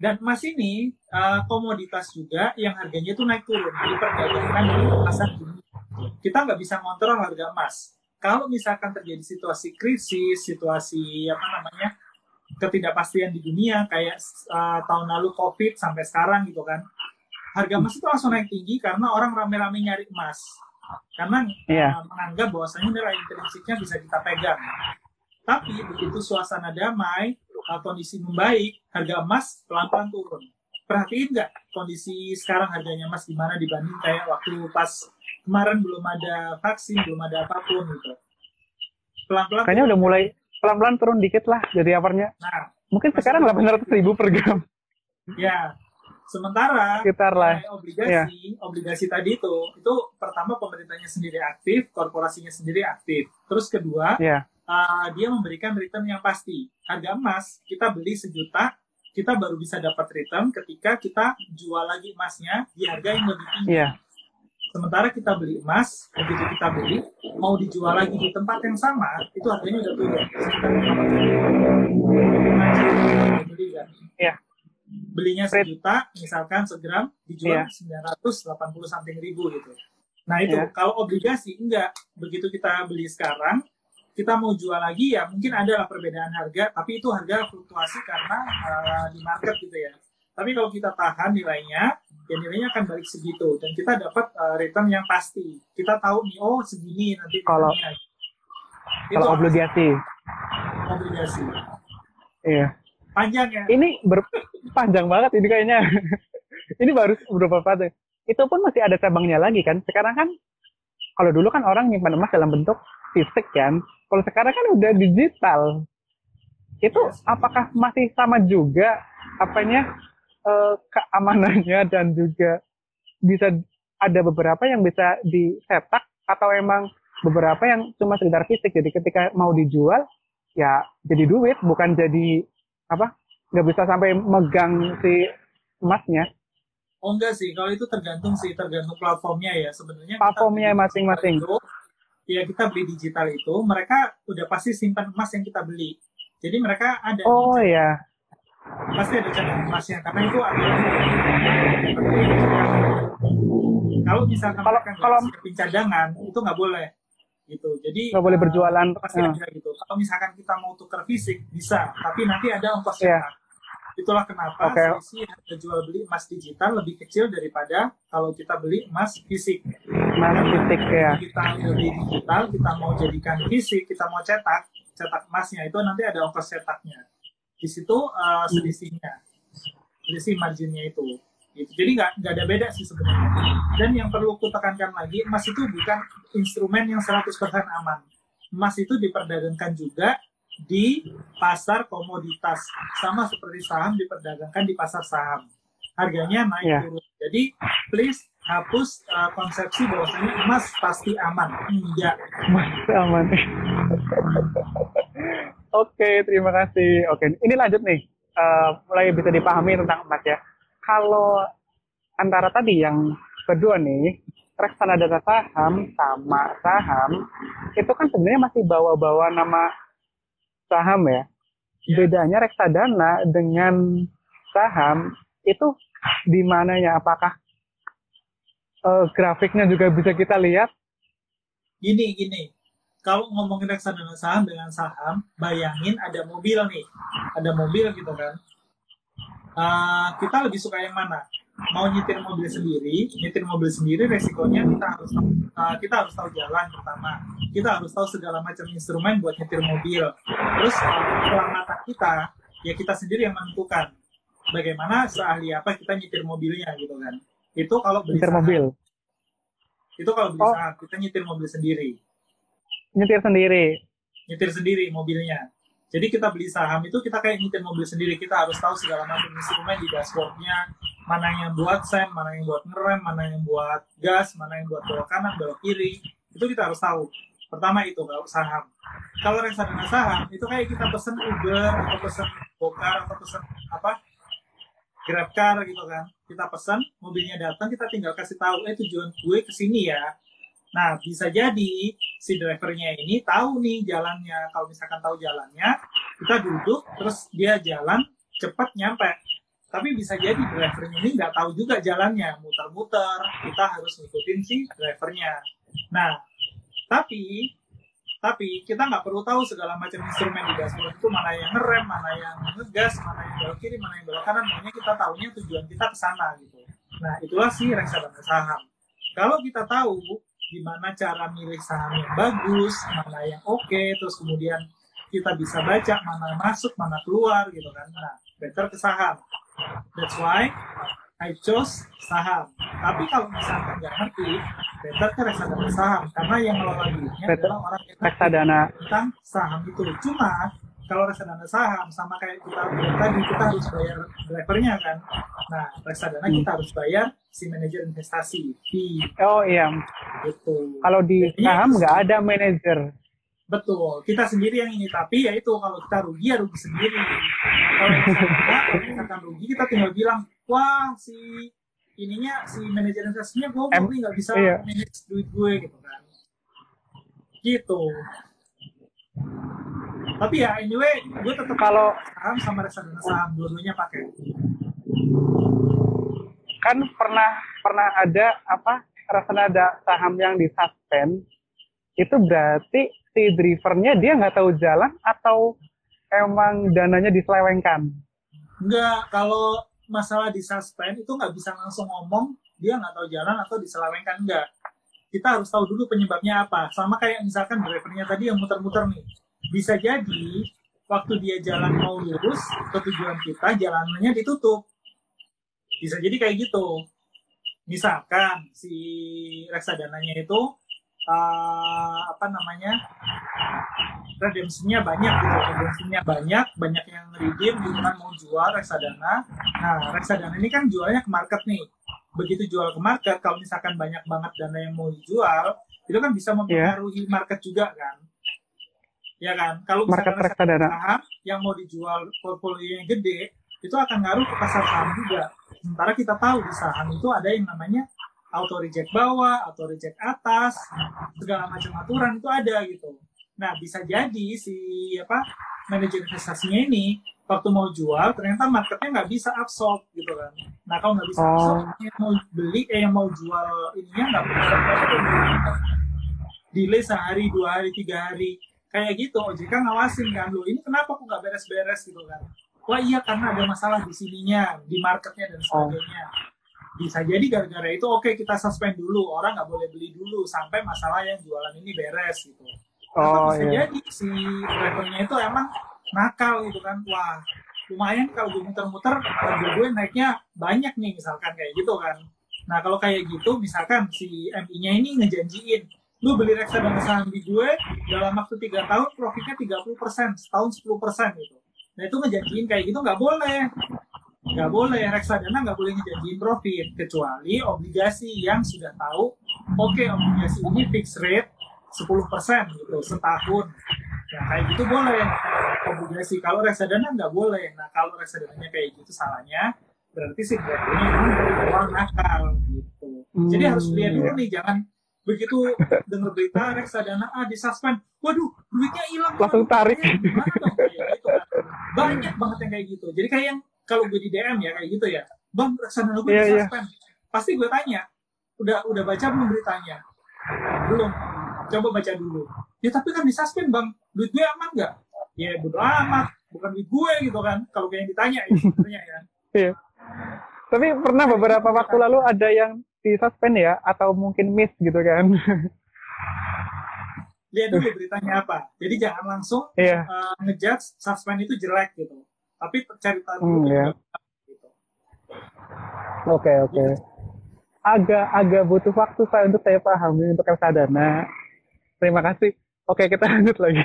Dan emas ini uh, komoditas juga yang harganya itu naik turun diperdagangkan di pasar dunia. Kita nggak bisa ngontrol harga emas. Kalau misalkan terjadi situasi krisis, situasi apa namanya ketidakpastian di dunia kayak uh, tahun lalu COVID sampai sekarang gitu kan, harga emas itu langsung naik tinggi karena orang rame-rame nyari emas. Karena Iya. uh, menganggap bahwasanya nilai intrinsiknya bisa kita pegang. Tapi begitu suasana damai, uh, kondisi membaik, harga emas pelan-pelan turun. Perhatiin nggak kondisi sekarang harganya emas gimana dibanding kayak waktu pas kemarin belum ada vaksin, belum ada apa pun gitu. Pelan-pelan. Kayaknya udah mulai pelan-pelan turun dikit lah jadi apernya. Nah, Mungkin sekarang belum. 800 ribu per gram. ya. Sementara Sekitar lah. obligasi, obligasi tadi itu, itu pertama pemerintahnya sendiri aktif, korporasinya sendiri aktif. Terus kedua, Iya. Uh, dia memberikan return yang pasti. Harga emas kita beli sejuta, kita baru bisa dapat return ketika kita jual lagi emasnya di harga yang lebih tinggi. Iya. Sementara kita beli emas, begitu kita beli, mau dijual lagi di tempat yang sama, itu harganya udah turun. Sekitar 800. Beli kan? Iya. Belinya sejuta, misalkan segram, dijual Iya. 980 something ribu gitu. Nah itu, Iya. kalau obligasi, enggak. Begitu kita beli sekarang, kita mau jual lagi ya mungkin ada lah perbedaan harga, tapi itu harga fluktuasi karena uh, di market gitu ya. Tapi kalau kita tahan nilainya, ya nilainya akan balik segitu dan kita dapat uh, return yang pasti. Kita tahu nih, oh segini nanti Kalau- itu Kalau obligasi. obligasi. Iya. Panjang ya. Ini ber- panjang banget ini kayaknya. *laughs* ini baru beberapa fase. Itu pun masih ada cabangnya lagi kan. Sekarang kan kalau dulu kan orang nyimpan emas dalam bentuk fisik kan. Kalau sekarang kan udah digital. Itu Yes. apakah masih sama juga apanya eh, keamanannya dan juga bisa ada beberapa yang bisa dicetak atau emang beberapa yang cuma sekedar fisik. Jadi ketika mau dijual ya jadi duit bukan jadi apa nggak bisa sampai megang si emasnya Oh enggak sih, kalau itu tergantung sih, tergantung platformnya ya. Sebenarnya Platformnya masing-masing. Ya kita beli digital itu, mereka udah pasti simpan emas yang kita beli. Jadi mereka ada. Oh ya. Pasti ada cadangan emasnya karena itu ada. Kalau misalkan kalau, kalau siapin cadangan itu nggak boleh gitu. Jadi nggak boleh berjualan. pasti uh. ada gitu. Kalau misalkan kita mau tukar fisik bisa, tapi nanti ada ongkos Iya. cetak. Itulah kenapa Oke. selisih harga jual beli emas digital lebih kecil daripada kalau kita beli emas fisik. Mas titik ya. kita beli digital, kita mau jadikan fisik, kita mau cetak, cetak emasnya itu nanti ada ongkos cetaknya. Di situ uh, selisihnya, selisih marginnya itu. Gitu. Jadi nggak nggak ada beda sih sebenarnya. Dan yang perlu ku tekankan lagi, emas itu bukan instrumen yang 100% aman. Emas itu diperdagangkan juga di pasar komoditas, sama seperti saham diperdagangkan di pasar saham. Harganya naik Iya. turun. Jadi please hapus uh, konsepsi bahwasanya emas pasti aman. Enggak. Mas aman. *laughs* Oke, terima kasih. Oke, ini lanjut nih. Eh, mulai bisa dipahami tentang emas ya. Kalau antara tadi yang kedua nih, reksadana saham sama saham itu kan sebenarnya masih bawa-bawa nama saham ya. Ya. Bedanya reksadana dengan saham itu di mananya? Apakah eh, grafiknya juga bisa kita lihat? Gini, gini. Kalau ngomongin reksadana saham dengan saham, bayangin ada mobil nih. Ada mobil gitu kan. Uh, kita lebih suka yang mana? Mau nyetir mobil sendiri, nyetir mobil sendiri resikonya kita harus tahu, uh, kita harus tahu jalan pertama. Kita harus tahu segala macam instrumen buat nyetir mobil. Terus uh, keselamatan kita, ya kita sendiri yang menentukan. Bagaimana seahli apa kita nyetir mobilnya gitu kan. Itu kalau beli Nyetir saham. mobil, Itu kalau beli Oh. saham, kita nyetir mobil sendiri. nyetir sendiri. nyetir sendiri mobilnya. Jadi kita beli saham itu kita kayak nyetir mobil sendiri. Kita harus tahu segala macam instrumen di dashboardnya, mana yang buat sen, mana yang buat ngerem, mana yang buat gas, mana yang buat belok kanan, belok kiri. Itu kita harus tahu. Pertama itu kalau saham. Kalau reksadana saham itu kayak kita pesen Uber atau pesen Gokar atau pesen apa GrabCar gitu kan. Kita pesan, mobilnya datang, kita tinggal kasih tahu, eh tujuan gue ke sini ya. Nah, bisa jadi si drivernya ini tahu nih jalannya. Kalau misalkan tahu jalannya, kita duduk, terus dia jalan, cepat nyampe. Tapi bisa jadi drivernya ini nggak tahu juga jalannya, muter-muter. Kita harus ngikutin si drivernya. Nah, tapi tapi kita nggak perlu tahu segala macam instrumen di dashboard itu mana yang ngerem, mana yang ngegas, mana yang belok kiri, mana yang belok kanan. Makanya kita tahunya tujuan kita ke sana gitu. Nah, itulah si reksadana saham. Kalau kita tahu gimana cara milih saham yang bagus, mana yang oke, terus kemudian kita bisa baca mana masuk, mana keluar gitu kan. Nah, better ke saham. That's why I chose saham. Tapi kalau misalkan nggak ngerti, better ke reksadana saham karena yang ngelola duitnya adalah orang yang Reksadana. tentang saham itu. Cuma kalau reksadana saham sama kayak kita bilang tadi kita harus bayar drivernya kan. Nah, reksadana kita harus bayar si manajer investasi fee Oh iya, gitu. kalau di saham nggak ada manajer. Betul, kita sendiri yang ini. Tapi ya itu kalau kita rugi ya rugi sendiri. Kalau misalkan, kalau misalkan rugi kita tinggal bilang, wah si ininya si manajer investasinya gue nih nggak bisa iya. manage duit gue gitu kan. Gitu. Tapi ya anyway, gue tetap Kalau saham sama reksadana saham dua-duanya pakai. kan pernah pernah ada apa reksadana saham yang disuspend itu berarti si drivernya dia nggak tahu jalan atau emang dananya diselewengkan. Enggak, kalau masalah di suspend itu nggak bisa langsung ngomong dia nggak tahu jalan atau diselewengkan enggak. Kita harus tahu dulu penyebabnya apa. Sama kayak misalkan drivernya tadi yang muter-muter nih. Bisa jadi waktu dia jalan mau lurus ke tujuan kita jalannya ditutup. Bisa jadi kayak gitu. Misalkan si reksadananya itu eh, apa namanya redemptionnya banyak gitu redemptionnya banyak banyak yang redeem gitu kan mau jual reksadana. Nah reksadana ini kan jualnya ke market nih. Begitu jual ke market kalau misalkan banyak banget dana yang mau dijual itu kan bisa mempengaruhi market juga kan. Ya kan? Kalau Market misalkan reksadana. saham yang mau dijual portfolio yang gede itu akan ngaruh ke pasar saham juga. Sementara kita tahu di saham itu ada yang namanya auto reject bawah, auto reject atas, segala macam aturan itu ada gitu. Nah, bisa jadi si apa manajer investasinya ini waktu mau jual ternyata marketnya nggak bisa absorb gitu kan. Nah kalau nggak bisa Oh. absorb yang mau beli eh yang mau jual ininya nggak bisa delay sehari dua hari tiga hari kayak gitu OJK ngawasin kan lo ini kenapa kok nggak beres-beres gitu kan wah iya karena ada masalah di sininya di marketnya dan sebagainya bisa jadi gara-gara itu oke kita suspend dulu. Orang nggak boleh beli dulu sampai masalah yang jualan ini beres gitu. Oh atau bisa iya. jadi si drivernya itu emang nakal gitu kan. Wah lumayan kalau gue muter-muter harga gue naiknya banyak nih misalkan kayak gitu kan. Nah kalau kayak gitu misalkan si MI-nya ini ngejanjiin lu beli reksadana saham di gue dalam waktu tiga tahun profitnya 30% setahun 10% gitu. Nah itu ngejanjiin kayak gitu nggak boleh nggak boleh reksadana nggak boleh ngejanjiin profit kecuali obligasi yang sudah tahu oke obligasi ini fixed rate 10% gitu setahun. Nah kayak gitu boleh. Obligasi kalau reksadana nggak boleh. Nah kalau reksadananya kayak gitu salahnya berarti si drivernya memang dari awal nakal gitu. Jadi harus lihat dulu nih jangan begitu dengar berita reksadana A disuspend. Waduh duitnya hilang. Langsung tarik. Gitu kan. Banyak banget yang kayak gitu. Jadi kayak yang kalau gue di DM ya kayak gitu ya. Bang reksadana gue Iya, iya. disuspend pasti gue tanya. Udah udah baca belum beritanya? Belum. Coba baca dulu. Ya tapi kan disuspend bang. Duit gue aman nggak? Ya bodo amat. Bukan duit gue gitu kan. Kalau kayak yang ditanya ya *laughs* sebenarnya ya. Iya. Tapi pernah beberapa waktu lalu ada yang di suspend ya atau mungkin miss gitu kan. lihat dulu beritanya apa. Jadi jangan langsung Iya. uh, ngejudge suspend itu jelek gitu tapi cari tahu Hmm, dulu iya. gitu. Oke oke. Agak agak butuh waktu saya untuk saya pahami untuk reksadana. Terima kasih. Oke kita *laughs* lanjut lagi.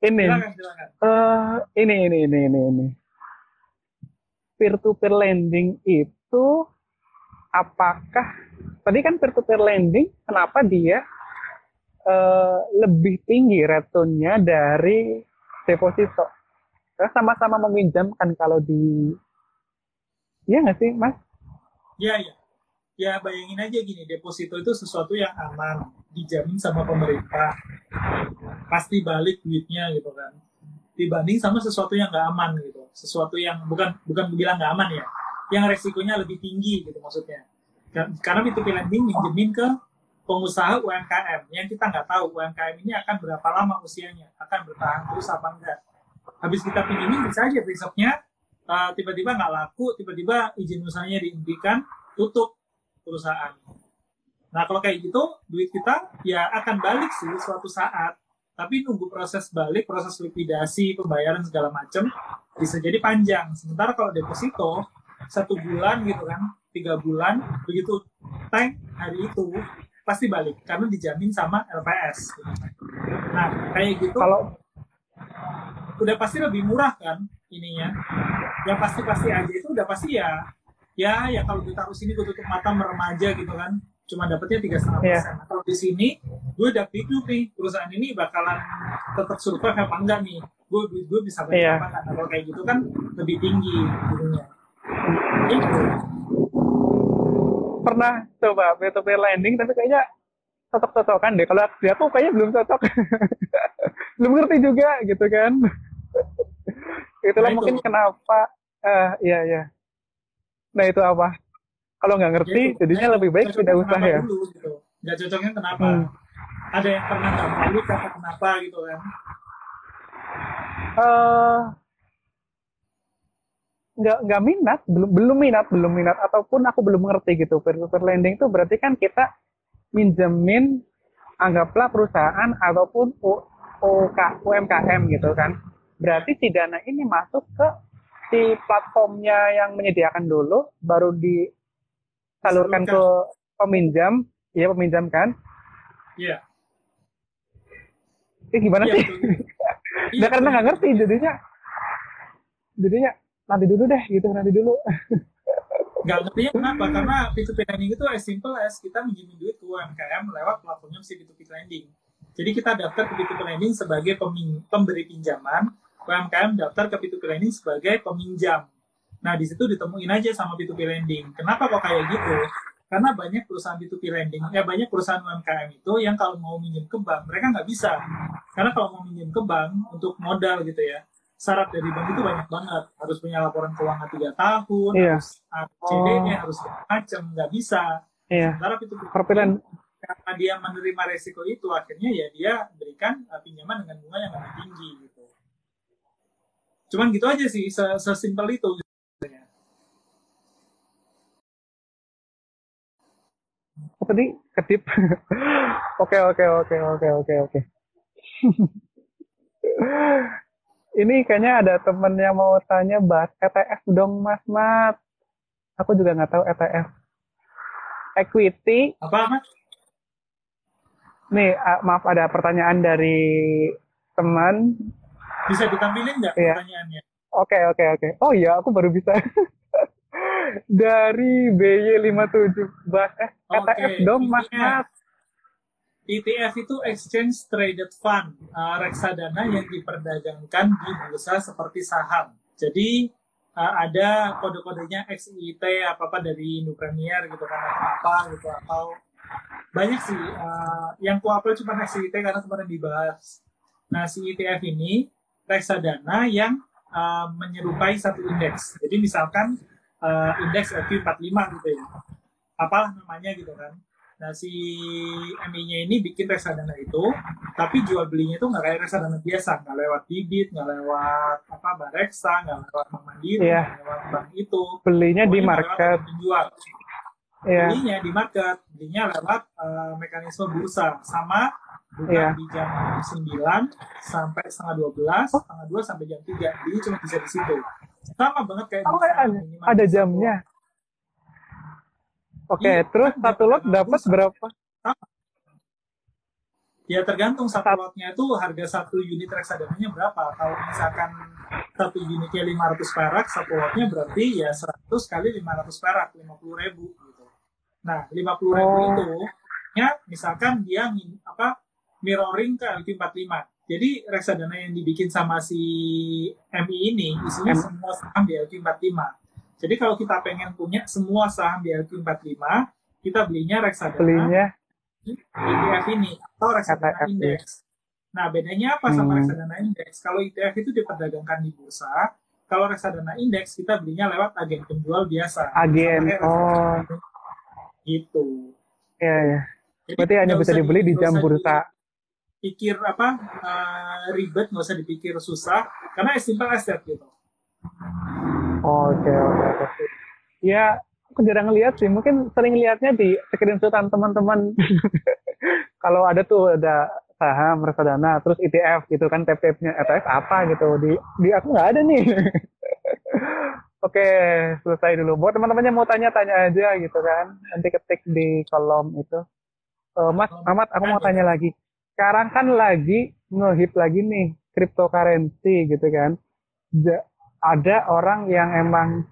ini silakan silakan eh ini ini ini ini ini. Peer to peer lending itu apakah tadi kan peer to peer lending kenapa dia eh, lebih tinggi return-nya dari deposito? Sama-sama meminjamkan kalau di Iya nggak sih, Mas? Ya, ya. Ya, bayangin aja gini, deposito itu sesuatu yang aman, dijamin sama pemerintah. Pasti balik duitnya gitu kan. Dibanding sama sesuatu yang nggak aman gitu. Sesuatu yang bukan bukan bilang nggak aman ya, yang resikonya lebih tinggi gitu maksudnya. Kar- Karena itu lending minjemin ke pengusaha UMKM yang kita nggak tahu UMKM ini akan berapa lama usianya, akan bertahan terus apa enggak. Habis kita pinjemin bisa aja besoknya uh, tiba-tiba nggak laku, tiba-tiba izin usahanya dihentikan, tutup perusahaan. Nah kalau kayak gitu, duit kita ya akan balik sih suatu saat. Tapi nunggu proses balik, proses likuidasi, pembayaran segala macam bisa jadi panjang. Sementara kalau deposito satu bulan gitu kan, tiga bulan, begitu tank hari itu pasti balik karena dijamin sama LPS. Nah kayak gitu Kalau udah pasti lebih murah kan ininya yang pasti-pasti aja itu udah pasti ya ya ya kalau gue taruh sini gue tutup mata merem aja gitu kan cuma dapetnya tiga setengah Iya. persen Nah, kalau di sini gue udah pikir nih perusahaan ini bakalan tetap survive apa enggak nih gue gue, gue bisa balik Iya. apa enggak Nah, kalau kayak gitu kan lebih tinggi ininya itu pernah coba peer to peer lending tapi kayaknya cocok-cocokan deh. Kalau dia tuh kayaknya belum cocok. *laughs* belum ngerti juga gitu kan. Itulah Nah, itu. mungkin kenapa eh iya iya. Nah itu apa? Kalau nggak ngerti Ya itu. jadinya Nah, lebih baik tidak usah kenapa ya. dulu, gitu. nggak cocoknya kenapa Hmm. ada yang pernah nggak balik atau kenapa gitu kan eh nggak nggak minat belum belum minat belum minat ataupun aku belum ngerti gitu peer to peer lending itu berarti kan kita minjemin anggaplah perusahaan ataupun U- UK, UMKM gitu kan berarti si dana ini masuk ke si platformnya yang menyediakan dulu baru disalurkan ke peminjam. Ya peminjam kan? Iya. Ini gimana iya sih? Iya, *laughs* Nggak karena nggak ngerti jadinya jadinya nanti dulu deh gitu nanti dulu. *laughs* Nggak ngertinya kenapa? Karena P2P lending itu as simple as kita minjemin duit ke UMKM lewat platformnya si P2P lending. Jadi kita daftar ke P2P lending sebagai pemberi pinjaman UMKM daftar ke P2P lending sebagai peminjam nah di situ ditemuin aja sama P2P lending kenapa kok kayak gitu Karena banyak perusahaan B2B lending, ya banyak perusahaan UMKM itu yang kalau mau minjem ke bank, mereka nggak bisa. Karena kalau mau minjem ke bank untuk modal gitu ya, syarat dari bank itu banyak banget. Harus punya laporan keuangan tiga tahun, Iya. harus CD-nya, harus segala macam, nggak bisa. Iya. Sementara itu Perpindahan karena dia menerima resiko itu, akhirnya ya dia berikan uh, pinjaman dengan bunga yang lebih tinggi gitu. Cuman gitu aja sih, se- sesimpel itu. apa tadi kedip. *laughs* Oke oke oke oke oke oke. *laughs* Ini kayaknya ada temennya mau tanya bahas ETF dong Mas Mat. Aku juga nggak tahu ETF. Equity. Apa, Mas? Nih maaf ada pertanyaan dari teman. Bisa ditampilin nggak Iya. pertanyaannya? Oke oke oke. Oh iya aku baru bisa. *laughs* dari BY57 bahas eh, Oke, ETF dong Mas ETF. Itu Exchange Traded Fund, uh, reksadana yang diperdagangkan di bursa seperti saham. Jadi uh, ada kode-kodenya XIT apa-apa dari Indo Premier gitu kan atau apa gitu atau banyak sih uh, yang ku apel cuma XIT karena kemarin dibahas. Nah, si ETF ini reksadana yang uh, menyerupai satu indeks. Jadi misalkan uh, indeks FQ45 gitu ya. Apalah namanya gitu kan. Nah, si MI-nya ini bikin reksadana itu, tapi jual belinya itu nggak kayak reksadana biasa, nggak lewat bibit, nggak lewat apa Bareksa, nggak lewat Bank Mandiri, Iya. nggak lewat bank itu. Belinya di Pokoknya market. penjual. Iya. Belinya di market, belinya lewat eh, mekanisme bursa, sama bukan Iya. di jam 9 sampai setengah 12, setengah 2 sampai jam 3. Jadi cuma bisa di situ. Sama banget kayak Oh, bursa, ada, ada jamnya. Oke, Iya, terus kan satu lot dapat berapa? Ya tergantung satu Sat- lotnya itu harga satu unit reksadananya berapa. Kalau misalkan satu unitnya 500 perak, satu lotnya berarti ya 100 kali 500 perak, 50 ribu gitu. Nah, 50 ribu Oh. itu ya misalkan dia apa mirroring ke LQ45. Jadi reksadana yang dibikin sama si MI ini isinya semua saham di LQ45. Jadi kalau kita pengen punya semua saham di LQ45, kita belinya reksadana Belinya ETF ini atau reksadana indeks. Nah, bedanya apa sama Hmm. reksadana indeks? Kalau ETF itu diperdagangkan di bursa, kalau reksadana indeks kita belinya lewat agen penjual biasa. agen. Oh, gitu. iya ya. Jadi Berarti hanya bisa dibeli di jam bursa. Pikir apa eh, ribet, nggak usah dipikir susah, karena as simple as that gitu. Oke, oke, oke. Ya, aku jarang ngeliat sih. Mungkin sering lihatnya di screenshotan teman-teman. *laughs* Kalau ada tuh ada saham, reksadana, terus ETF gitu kan, tap-tapnya ETF apa gitu. Di di aku nggak ada nih. *laughs* Oke, selesai dulu. Buat teman-temannya mau tanya-tanya aja gitu kan. Nanti ketik di kolom itu. Eh, Mas, Ahmad, aku mau tanya lagi. Sekarang kan lagi ngehit lagi nih cryptocurrency gitu kan. Ada orang yang emang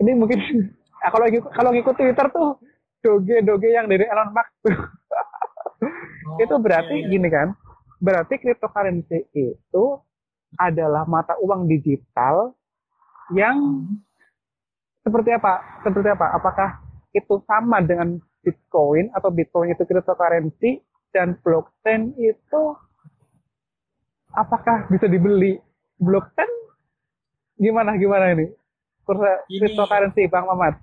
ini mungkin *laughs* kalau kalau ngikut Twitter tuh doge doge yang dari Elon Musk tuh. Oh, itu berarti iya, iya. gini kan berarti cryptocurrency itu adalah mata uang digital yang Hmm. seperti apa seperti apa apakah itu sama dengan Bitcoin atau Bitcoin itu cryptocurrency dan blockchain itu apakah bisa dibeli? Blockchain gimana gimana ini? Kursa Ini- cryptocurrency Bang Mamat?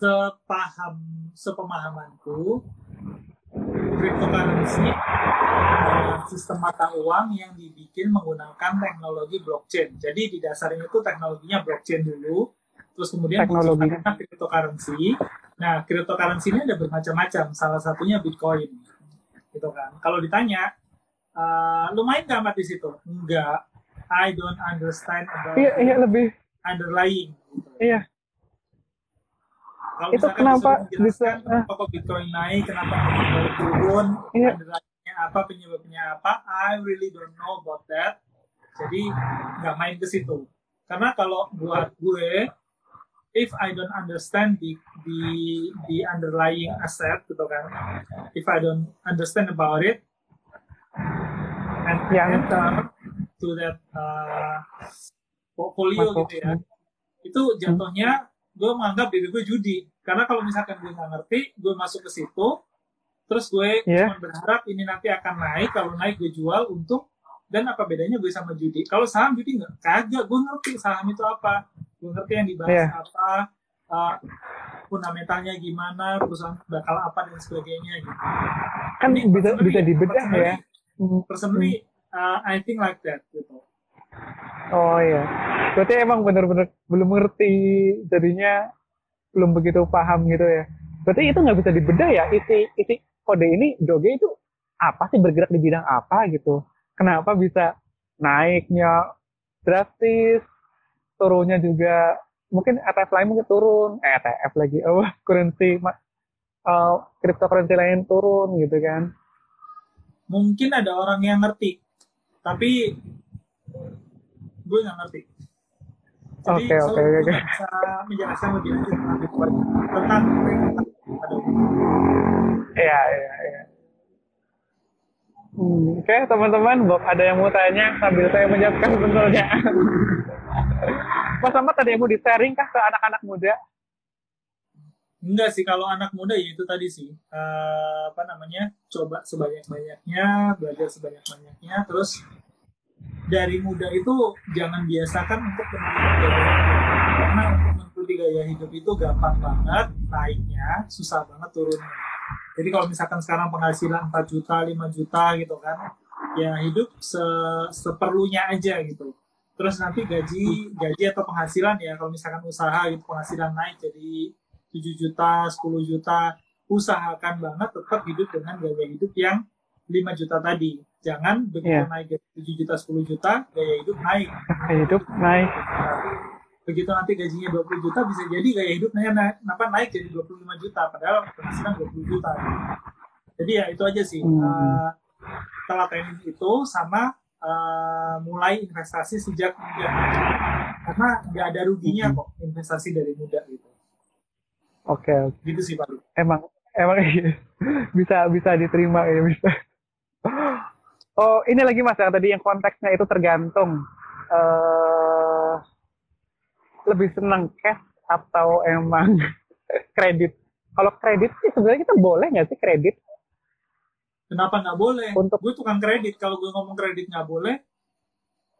Sepaham sepemahamanku cryptocurrency adalah sistem mata uang yang dibikin menggunakan teknologi blockchain. Jadi di dasarnya itu teknologinya blockchain dulu, terus kemudian diciptakan cryptocurrency. Nah, cryptocurrency ini ada bermacam-macam. Salah satunya Bitcoin, gitu kan. Kalau ditanya, eh, lu main nggak amat di situ? Enggak. I don't understand about iya iya lebih underlying. Gitu. iya Kalau Itu kenapa bisa, eh. kenapa kok Bitcoin naik, kenapa Bitcoin turun, Iya. underlyingnya apa, penyebabnya apa, I really don't know about that. Jadi nggak main ke situ. Karena kalau buat gue, if I don't understand the the the underlying asset gitu kan, if I don't understand about it, and Yang- enter to that uh, portfolio gitu ya, itu jatuhnya gue menganggap diri gue judi. Karena kalau misalkan gue nggak ngerti gue masuk ke situ terus gue Yeah. cuma berharap ini nanti akan naik kalau naik gue jual untung dan apa bedanya gue sama judi kalau saham judi nggak kagak gue ngerti saham itu apa gue ngerti yang dibahas Yeah. apa uh, fundamentalnya gimana perusahaan bakal apa dan sebagainya gitu Kan Ini bisa bisa dibedah personally- ya. Hmm. personally uh, I think like that gitu Oh iya. Berarti emang bener-bener belum ngerti, jadinya belum begitu paham gitu ya. Berarti itu nggak bisa dibedah ya, isi isi kode ini doge itu apa sih bergerak di bidang apa gitu? Kenapa bisa naiknya drastis, turunnya juga mungkin ETF lain mungkin turun, eh, ETF lagi, oh currency eh, cryptocurrency lain turun gitu kan? mungkin ada orang yang ngerti tapi gue nggak ngerti jadi Oke, oke, oke. bisa menjelaskan lebih lanjut tentang tentang Iya, iya, iya. Hmm, Oke, teman-teman, Bob ada yang mau tanya sambil saya menyiapkan bentuknya. Mas Ahmad ada yang mau di-sharing kah ke anak-anak muda? enggak sih kalau anak muda ya itu tadi sih Eh, apa namanya coba sebanyak banyaknya belajar sebanyak banyaknya terus dari muda itu jangan biasakan untuk mengikuti gaya hidup. karena untuk mengikuti gaya hidup itu gampang banget naiknya susah banget turunnya jadi kalau misalkan sekarang penghasilan 4 juta 5 juta gitu kan ya hidup se- seperlunya aja gitu terus nanti gaji gaji atau penghasilan ya kalau misalkan usaha gitu penghasilan naik jadi 7 juta 10 juta usahakan banget tetap hidup dengan gaya hidup yang 5 juta tadi jangan begitu Iya. naik gaji 7 juta 10 juta gaya hidup naik Hidup naik. Begitu nanti gajinya 20 juta bisa jadi gaya hidupnya naik, kenapa naik jadi 25 juta padahal penghasilan 20 juta jadi ya itu aja sih Hmm. Eh, telatenin itu sama eh, mulai investasi sejak muda karena nggak ada ruginya Hmm. kok investasi dari muda gitu Oke, oke. gitu sih Pak emang emang iya. bisa bisa diterima ya bisa. Oh, ini lagi Mas yang tadi yang konteksnya itu tergantung eh lebih senang cash atau emang *laughs* kredit. Kalau kredit sih sebenarnya kita boleh nggak sih kredit? Kenapa nggak boleh? Untuk- Gue tukang kredit. Kalau gue ngomong kredit nggak boleh,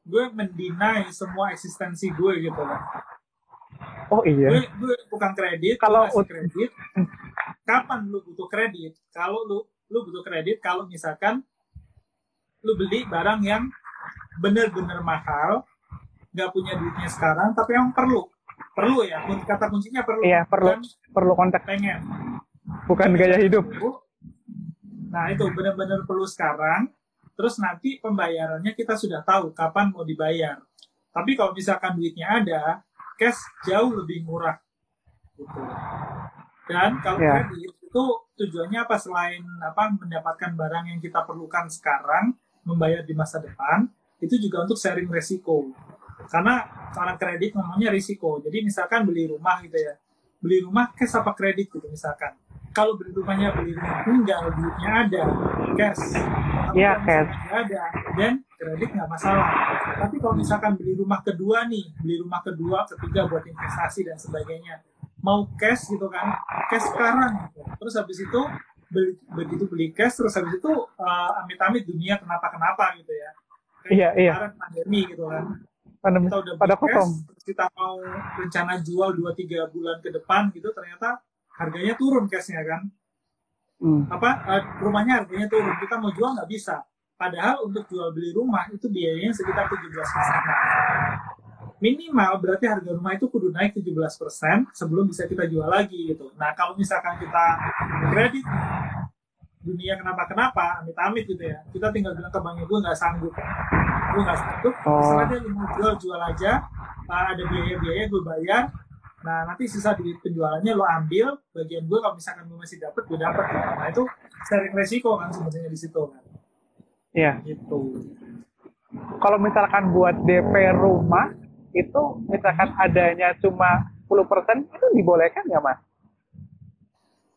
gue mendinai semua eksistensi gue gitu kan. Oh iya. Gue, gue tukang kredit, Kalau kredit, kapan lu butuh kredit? Kalau lu lu butuh kredit, kalau misalkan lu beli barang yang bener-bener mahal, nggak punya duitnya sekarang, tapi yang perlu. Perlu ya, kata kuncinya perlu. Iya, perlu. Bukan Perlu konteks, pengen. bukan gaya hidup. Nah itu benar-benar perlu sekarang. Terus nanti pembayarannya kita sudah tahu kapan mau dibayar. Tapi kalau misalkan duitnya ada, cash jauh lebih murah. Gitu. Dan kalau Ya. kredit itu tujuannya apa selain apa mendapatkan barang yang kita perlukan sekarang, membayar di masa depan, itu juga untuk sharing resiko. Karena orang kredit ngomongnya risiko. Jadi misalkan beli rumah gitu ya, beli rumah cash apa kredit gitu misalkan. Kalau beli rumahnya beli rumah tinggal, duitnya ada, cash. Iya, cash. ada, dan kredit nggak masalah. Tapi kalau misalkan beli rumah kedua nih, beli rumah kedua, ketiga buat investasi dan sebagainya, mau cash gitu kan, cash sekarang. Gitu. Terus habis itu beli, begitu beli cash, terus habis itu uh, amit-amit dunia kenapa-kenapa gitu ya. Kayak Iya, iya. Pandemi gitu kan Pandemi kita udah pada kosong. kita mau rencana jual 2-3 bulan ke depan gitu ternyata harganya turun cashnya kan? Hmm. apa eh, rumahnya harganya turun kita mau jual nggak bisa. Padahal untuk jual beli rumah itu biayanya sekitar 17 persen. Minimal berarti harga rumah itu kudu naik 17 persen sebelum bisa kita jual lagi gitu. Nah kalau misalkan kita kredit dunia kenapa-kenapa amit-amit gitu ya kita tinggal bilang ke banknya gue nggak sanggup gue nggak sanggup. Oh. terserah dia jual jual aja. Ah, ada biaya-biaya gue bayar. Nah nanti sisa duit penjualannya lo ambil. Bagian gue kalau misalkan gue masih dapet gue dapet. Nah itu sharing resiko kan sebenarnya di situ kan. Iya. gitu. Kalau misalkan buat DP rumah itu misalkan adanya cuma 10% itu dibolehkan nggak mas?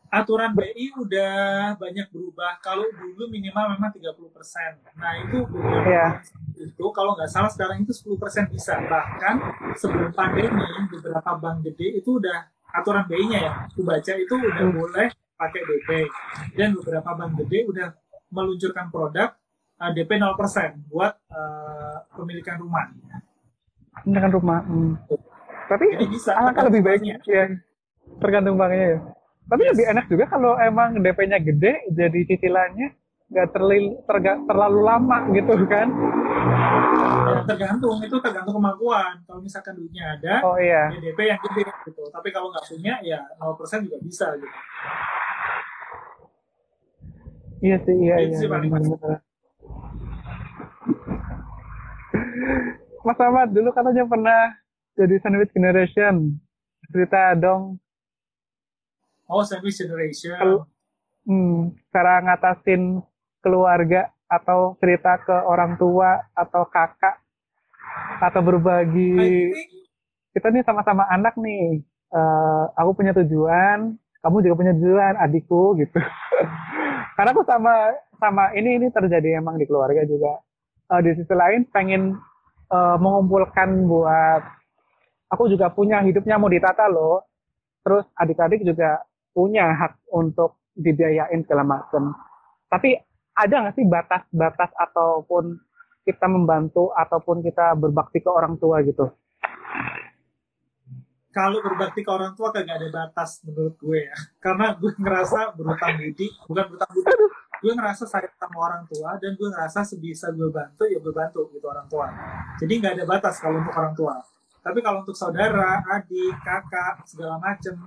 Aturan BI udah banyak berubah. Kalau dulu minimal memang 30%. Nah, itu bulan itu kalau nggak salah sekarang itu 10% bisa. Bahkan sebelum pandemi beberapa bank gede itu udah aturan BI-nya ya, aku baca itu udah Hmm. boleh pakai DP. Dan beberapa bank gede udah meluncurkan produk uh, DP 0% buat uh, pemilikan rumah. dengan rumah. Hmm. Tapi Jadi bisa. alangkah lebih baik baiknya. ya tergantung banknya ya. Tapi Yes. lebih enak juga kalau emang DP-nya gede, jadi cicilannya nggak terlalu terlalu lama gitu kan? Ya, tergantung itu tergantung kemampuan. Kalau misalkan duitnya ada, Oh iya, ya DP yang gede gitu. Tapi kalau nggak punya ya 0% juga bisa gitu. iya sih, iya Itu iya. sih paling benar-benar. Mas Ahmad dulu katanya pernah jadi sandwich generation. Cerita dong, Oh, sandwich generation. Kalau- hmm, cara ngatasin keluarga atau cerita ke orang tua atau kakak atau berbagi. Think kita nih sama-sama anak nih. Eh, aku punya tujuan kamu juga punya tujuan adikku gitu. *laughs* Karena aku sama sama ini ini terjadi emang di keluarga juga. Eh, di sisi lain pengen eh, mengumpulkan buat aku juga punya hidupnya mau ditata loh. Terus adik-adik juga punya hak untuk dibiayain segala macam tapi ada nggak sih batas-batas ataupun kita membantu ataupun kita berbakti ke orang tua gitu kalau berbakti ke orang tua kagak ada batas menurut gue ya. *laughs* Karena gue ngerasa berutang budi, bukan berutang budi. Gue ngerasa sayang sama orang tua dan gue ngerasa sebisa gue bantu ya gue bantu gitu orang tua. Jadi nggak ada batas kalau untuk orang tua. Tapi kalau untuk saudara, adik, kakak, segala macem,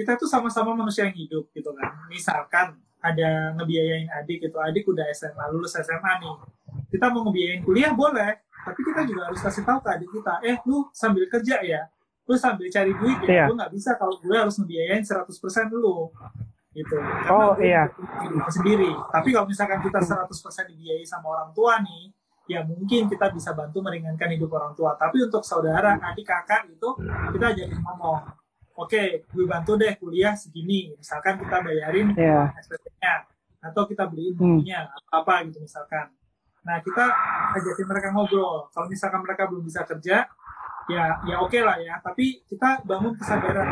kita tuh sama-sama manusia yang hidup gitu kan. Misalkan ada ngebiayain adik gitu, adik udah SMA, lulus SMA nih. Kita mau ngebiayain kuliah boleh, tapi kita juga harus kasih tahu ke adik kita, eh lu sambil kerja ya, lu sambil cari duit ya, Iya. lu nggak bisa kalau gue harus ngebiayain 100% dulu. Gitu. Karena Oh, iya. sendiri. Tapi kalau misalkan kita 100% dibiayai sama orang tua nih, ya mungkin kita bisa bantu meringankan hidup orang tua. Tapi untuk saudara, adik, kakak itu kita jadi ngomong, oke, gue bantu deh kuliah segini. Misalkan kita bayarin Iya. SPP-nya atau kita beliin Hmm. bukunya apa gitu misalkan. Nah kita ajakin mereka ngobrol. Kalau misalkan mereka belum bisa kerja, ya ya oke lah ya. Tapi kita bangun kesadaran.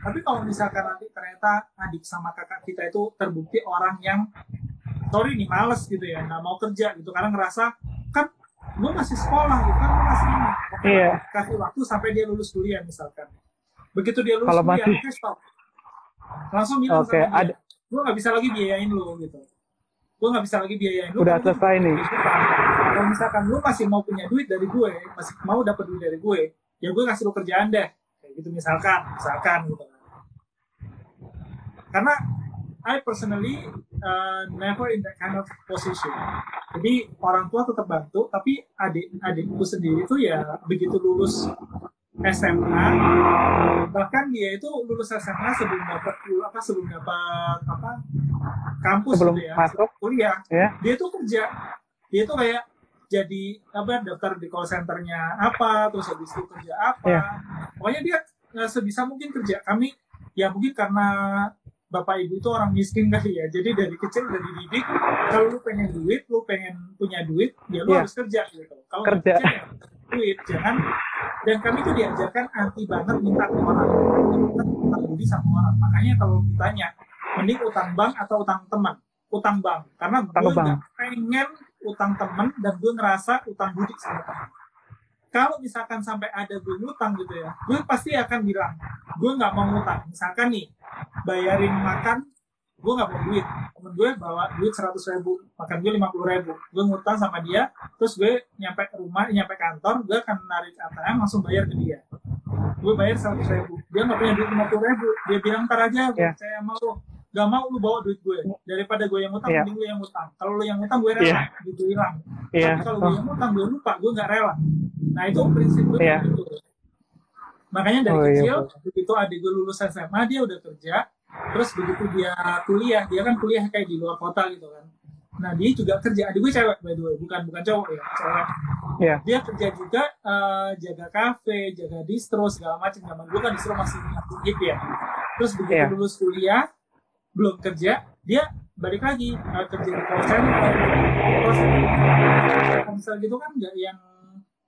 Tapi kalau misalkan nanti ternyata adik sama kakak kita itu terbukti orang yang sorry nih males gitu ya, nggak mau kerja gitu karena ngerasa kan gue masih sekolah gitu kan gue masih ini. Iya. Kasih waktu sampai dia lulus kuliah misalkan. Begitu dia lulus Kalau masih- oke stop. Langsung bilang Oke, sama dia, ada- gue nggak bisa lagi biayain lu gitu. Gue nggak bisa lagi biayain lu Udah selesai nih. kalau misalkan lu masih mau punya duit dari gue masih mau dapat duit dari gue ya gue kasih lu kerjaan deh. Kayak gitu misalkan misalkan gitu. Karena I personally uh, never in that kind of position. Jadi orang tua tetap bantu tapi adik adikku sendiri tuh ya begitu lulus SMA bahkan dia itu lulus SMA sebelum dapat apa sebelum dapat apa kampus Sebelum gitu ya masuk. kuliah Ya. dia tuh kerja dia tuh kayak jadi apa daftar di call centernya apa terus habis itu kerja apa Iya. pokoknya dia eh, sebisa mungkin kerja kami ya mungkin karena bapak ibu itu orang miskin kali ya jadi dari kecil udah dididik kalau lu pengen duit lu pengen punya duit ya lu Iya. harus kerja gitu kalau Kerja. ya duit jangan dan kami tuh diajarkan anti banget minta ke orang. Kita utang budi sama orang. Makanya kalau ditanya mending utang bank atau utang teman? Utang bank. Karena Utang gue nggak pengen utang teman dan gue ngerasa utang budi sama teman. Kalau misalkan sampai ada gue ngutang gitu ya gue pasti akan bilang gue nggak mau ngutang. Misalkan nih bayarin makan gue nggak bawa duit. Temen gue bawa duit seratus ribu makan gue lima puluh ribu. Gue ngutang sama dia terus gue nyampe ke rumah nyampe kantor gue akan narik ATM langsung bayar ke dia. Gue bayar seratus ribu. Dia nggak punya duit lima puluh ribu. Dia bilang ntar aja gue Iya. saya mau gak mau lu bawa duit gue. Daripada gue yang ngutang Iya. mending lu yang ngutang. Kalau lu yang ngutang gue rela. Iya. gitu hilang. Iya. tapi kalau Oh, gue yang ngutang gue lupa gue nggak rela. Nah itu prinsip gue Iya. gitu. Makanya dari Oh, iya, kecil begitu adik gue lulus SMA dia udah kerja terus begitu dia kuliah dia kan kuliah kayak di luar kota gitu kan. Nah dia juga kerja. Adik gue cewek by the way bukan bukan cowok ya cewek Iya. dia kerja juga eh, jaga kafe jaga distro segala macam. Zaman dulu kan distro masih hip ya. Terus begitu Iya. lulus kuliah belum kerja dia balik lagi uh, kerja di call center. Center. Gitu kan nggak yang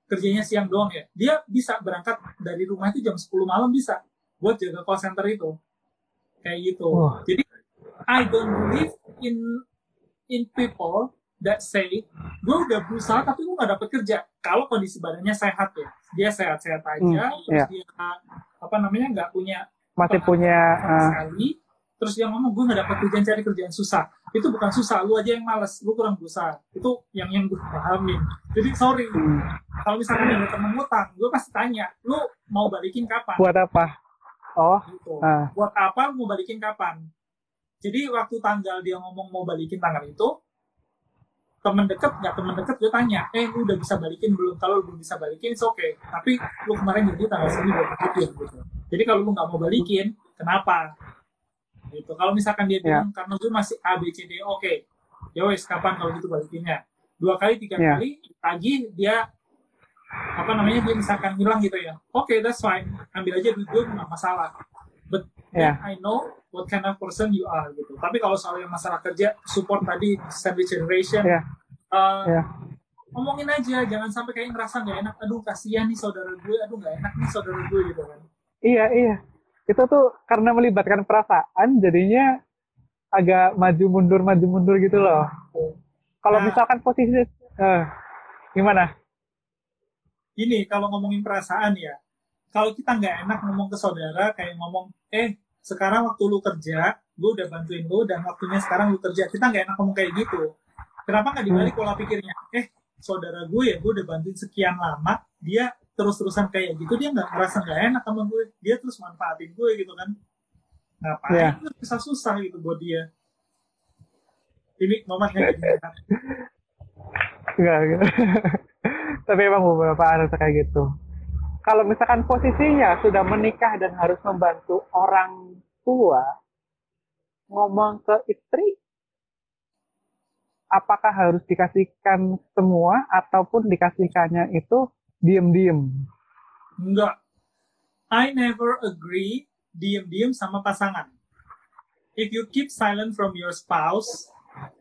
kerjanya siang doang ya. Dia bisa berangkat dari rumah itu jam 10 malam bisa buat jaga call center itu kayak gitu. Oh. jadi I don't believe in in people that say gue udah berusaha tapi gue gak dapet kerja. Kalau kondisi badannya sehat ya. Dia sehat-sehat aja hmm, terus yeah. dia apa namanya nggak punya masih punya uh, sekali terus dia ngomong gue gak dapet kerjaan cari kerjaan susah. Itu bukan susah lu aja yang males lu kurang berusaha. Itu yang yang gue pahamin jadi sorry. Hmm. kalau misalnya ada temen ngutang gue pasti tanya lu mau balikin kapan? Buat apa oh gitu. uh. buat apa mau balikin kapan jadi waktu tanggal dia ngomong mau balikin tanggal itu temen deket nggak temen deket gue tanya eh lu udah bisa balikin belum kalau lu belum bisa balikin oke okay tapi lu kemarin jadi tanggal segini buat balikin gitu jadi kalau lu nggak mau balikin kenapa gitu kalau misalkan dia ya. bilang yeah. karena gue masih A B C D oke okay. ya wes kapan kalau gitu balikinnya dua kali tiga yeah. kali lagi dia apa namanya dia misalkan hilang gitu ya. Oke okay, that's fine. Ambil aja duit gue nggak masalah. But yeah. I know what kind of person you are gitu. Tapi kalau soal yang masalah kerja support tadi sandwich generation yeah. uh, yeah. ngomongin aja. Jangan sampai kayak ngerasa nggak enak. Aduh kasihan nih saudara gue. Aduh nggak enak nih saudara gue gitu kan. Iya iya. Itu tuh karena melibatkan perasaan jadinya agak maju mundur maju mundur gitu loh. Kalau nah, misalkan posisi uh, gimana ini kalau ngomongin perasaan ya kalau kita nggak enak ngomong ke saudara kayak ngomong eh sekarang waktu lu kerja gue udah bantuin lu dan waktunya sekarang lu kerja kita nggak enak ngomong kayak gitu Kenapa nggak dibalik pola pikirnya? Eh, saudara gue ya, gue udah bantuin sekian lama, dia terus-terusan kayak gitu, dia nggak merasa nggak enak sama gue. Dia terus manfaatin gue gitu kan. Ngapain yeah. bisa susah gitu buat dia. Ini momennya Enggak, enggak. Tapi emang beberapa ada kayak gitu. Kalau misalkan posisinya sudah menikah dan harus membantu orang tua, ngomong ke istri, apakah harus dikasihkan semua ataupun dikasihkannya itu diem-diem? Enggak. I never agree diem-diem sama pasangan. If you keep silent from your spouse,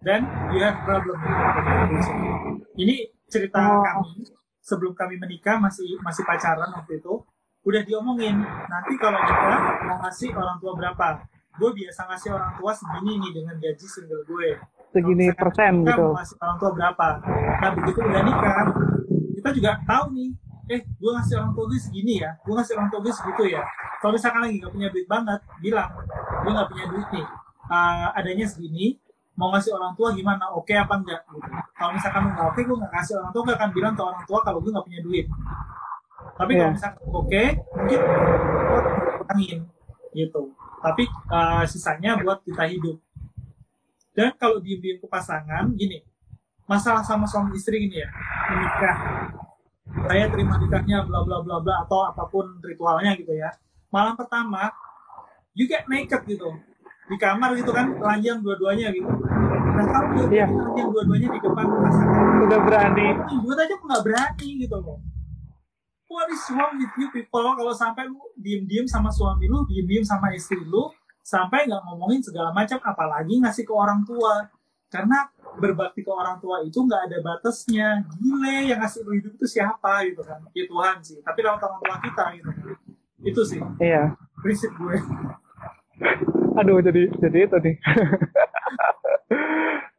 then you have problem. Ini cerita oh. kami sebelum kami menikah masih masih pacaran waktu itu udah diomongin nanti kalau kita mau ngasih orang tua berapa gue biasa ngasih orang tua segini nih dengan gaji single gue segini persen gitu. Masih orang tua berapa? Nah begitu udah nikah, kita juga tahu nih, eh gue ngasih orang tua gue segini ya, gue ngasih orang tua gue segitu ya. Kalau misalkan lagi gak punya duit banget, bilang gue gak punya duit nih, uh, adanya segini, mau ngasih orang tua gimana? Oke okay apa enggak? Gitu. Kalau misalkan nggak oke, okay, gue nggak kasih orang tua, gue akan bilang ke orang tua kalau gue nggak punya duit. Tapi yeah. kalau iya. misalkan oke, okay, mungkin angin gitu. Tapi uh, sisanya buat kita hidup dan kalau diem-diem ke pasangan, gini, masalah sama suami istri gini ya, menikah, saya terima nikahnya bla bla bla bla atau apa pun ritualnya gitu ya. Malam pertama, you get naked gitu di kamar gitu kan telanjang dua-duanya gitu. Nah kalau dia yeah. telanjang dua-duanya di depan pasangan, udah berani. Buat aja nggak berani gitu loh. What is wrong with you people? Kalau sampai lu diem-diem sama suami lu, diem-diem sama istri lu, sampai nggak ngomongin segala macam apalagi ngasih ke orang tua karena berbakti ke orang tua itu nggak ada batasnya gile yang ngasih lu hidup itu siapa gitu kan ya Tuhan sih tapi lewat orang tua kita gitu itu sih iya prinsip gue aduh jadi jadi itu nih. *laughs*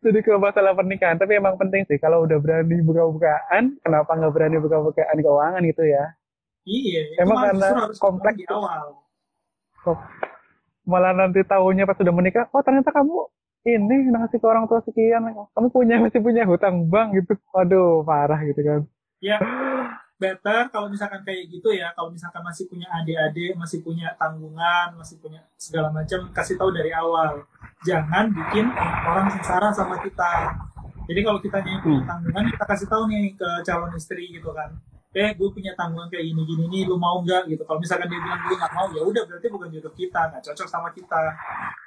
Jadi ke masalah pernikahan tapi emang penting sih. Kalau udah berani buka-bukaan kenapa nggak berani buka-bukaan keuangan gitu ya? Iya emang karena kompleks di awal. Malah nanti tahunya pas sudah menikah oh ternyata kamu ini ngasih ke orang tua sekian kamu punya masih punya hutang bank gitu. Waduh parah gitu kan. Ya *laughs* better kalau misalkan kayak gitu ya. Kalau misalkan masih punya adik-adik masih punya tanggungan masih punya segala macam kasih tahu dari awal. Jangan bikin orang sengsara sama kita. Jadi kalau kita punya hmm. tanggungan kita kasih tahu nih ke calon istri gitu kan. Eh gue punya tanggungan kayak gini gini nih lu mau nggak gitu. Kalau misalkan dia bilang gue nggak mau ya udah berarti bukan jodoh kita nggak cocok sama kita.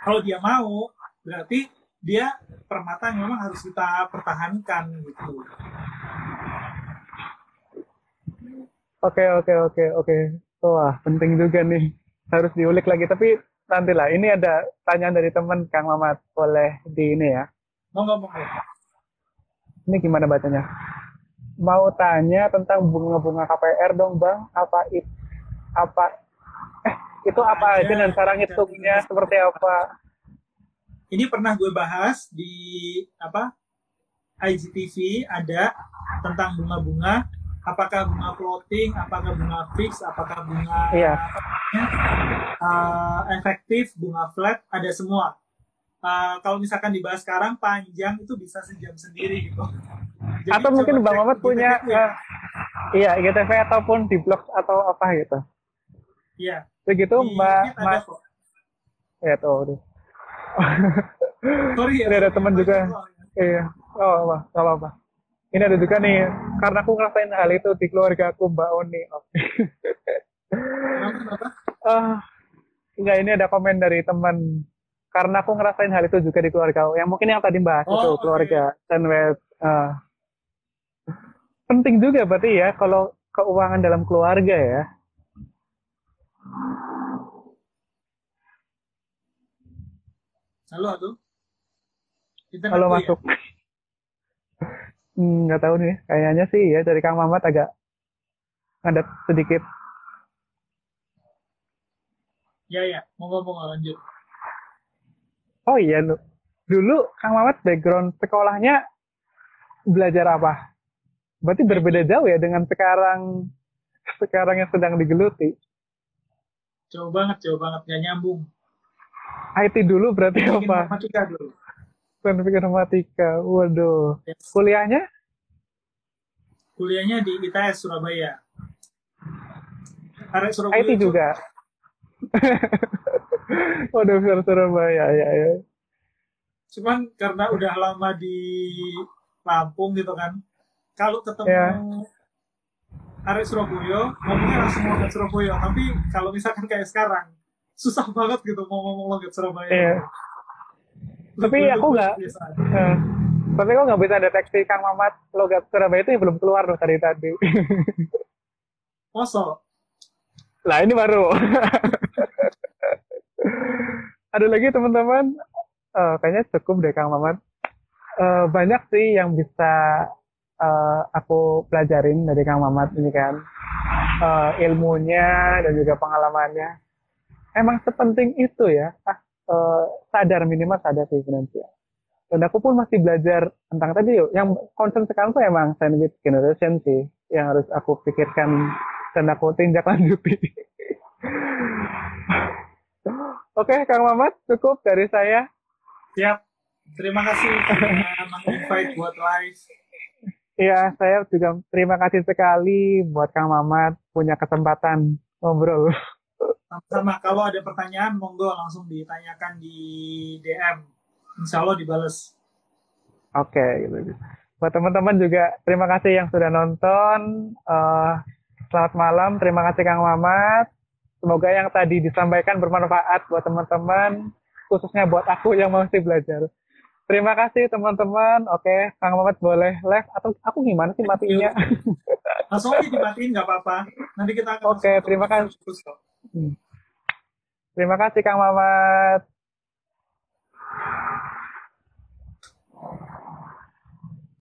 Kalau dia mau berarti dia permata yang memang harus kita pertahankan gitu oke oke oke oke wah penting juga nih harus diulik lagi tapi nantilah. Ini ada tanyaan dari teman Kang Mamat. Boleh di ini ya. Monggo, monggo. Ini gimana bacanya? Mau tanya tentang bunga-bunga KPR dong, Bang. Apa itu? Apa eh itu apa aja dan cara ngitungnya seperti apa? Ini pernah gue bahas di apa? IGTV ada tentang bunga-bunga apakah bunga floating, apakah bunga fix, apakah bunga iya. uh, efektif, bunga flat, ada semua. Uh, kalau misalkan dibahas sekarang panjang itu bisa sejam sendiri gitu. Jadi atau mungkin Bang Mamat punya uh, iya IGTV ataupun di blog atau apa gitu. Iya. Begitu Mbak Mas. Ya tuh. Sorry, ya, ada teman juga. Iya. Oh, apa, apa-apa ini ada juga nih karena aku ngerasain hal itu di keluarga aku Mbak Oni. Uh, enggak ini ada komen dari teman. Karena aku ngerasain hal itu juga di keluarga yang mungkin yang tadi bahas oh, itu okay. keluarga dan uh, penting juga berarti ya kalau keuangan dalam keluarga ya. Halo tuh halo masuk ya? Hmm, nggak tahu nih, kayaknya sih ya dari Kang Mamat agak ada sedikit. Ya ya, mau ngomong lanjut. Oh iya lu, dulu Kang Mamat background sekolahnya belajar apa? Berarti berbeda jauh ya dengan sekarang sekarang yang sedang digeluti. Jauh banget, jauh banget, nggak nyambung. IT dulu berarti apa? Informatika dulu teknik informatika. Waduh. Yes. Kuliahnya? Kuliahnya di ITS Surabaya. Arek Surabaya. IT juga. *laughs* Waduh, Surabaya ya ya. Cuman karena udah lama di Lampung gitu kan. Kalau ketemu yeah. arek Surabaya, ngomongnya langsung mau ke Surabaya. Tapi kalau misalkan kayak sekarang, susah banget gitu mau ngomong ke Surabaya. Yeah tapi aku nggak uh, tapi aku nggak bisa deteksi Kang Mamat. Logat Surabaya itu yang belum keluar loh tadi tadi. *laughs* Masa? lah ini baru. *laughs* Ada lagi teman-teman? Uh, kayaknya cukup deh Kang Mamat. Uh, banyak sih yang bisa uh, aku pelajarin dari Kang Mamat ini kan. Uh, ilmunya dan juga pengalamannya. Emang sepenting itu ya. Ah uh, sadar minimal sadar sih finansial. Dan aku pun masih belajar tentang tadi yuk. Yang concern sekarang tuh emang sandwich generation sih yang harus aku pikirkan dan aku tinjak lanjuti. *laughs* Oke, okay, Kang Mamat, cukup dari saya. Siap. Terima kasih invite buat live. Iya, saya juga terima kasih sekali buat Kang Mamat punya kesempatan ngobrol. Sama-sama. Kalau ada pertanyaan, monggo langsung ditanyakan di DM. Insya Allah dibales. Oke, okay, gitu. Buat teman-teman juga, terima kasih yang sudah nonton. Uh, selamat malam. Terima kasih Kang Mamat. Semoga yang tadi disampaikan bermanfaat buat teman-teman, khususnya buat aku yang masih belajar. Terima kasih teman-teman. Oke, Kang Mamat boleh live atau aku gimana sih matinya? Langsung aja dimatiin nggak apa-apa. Nanti kita akan Oke, terima kasih. Hmm. Terima kasih Kang Mamat.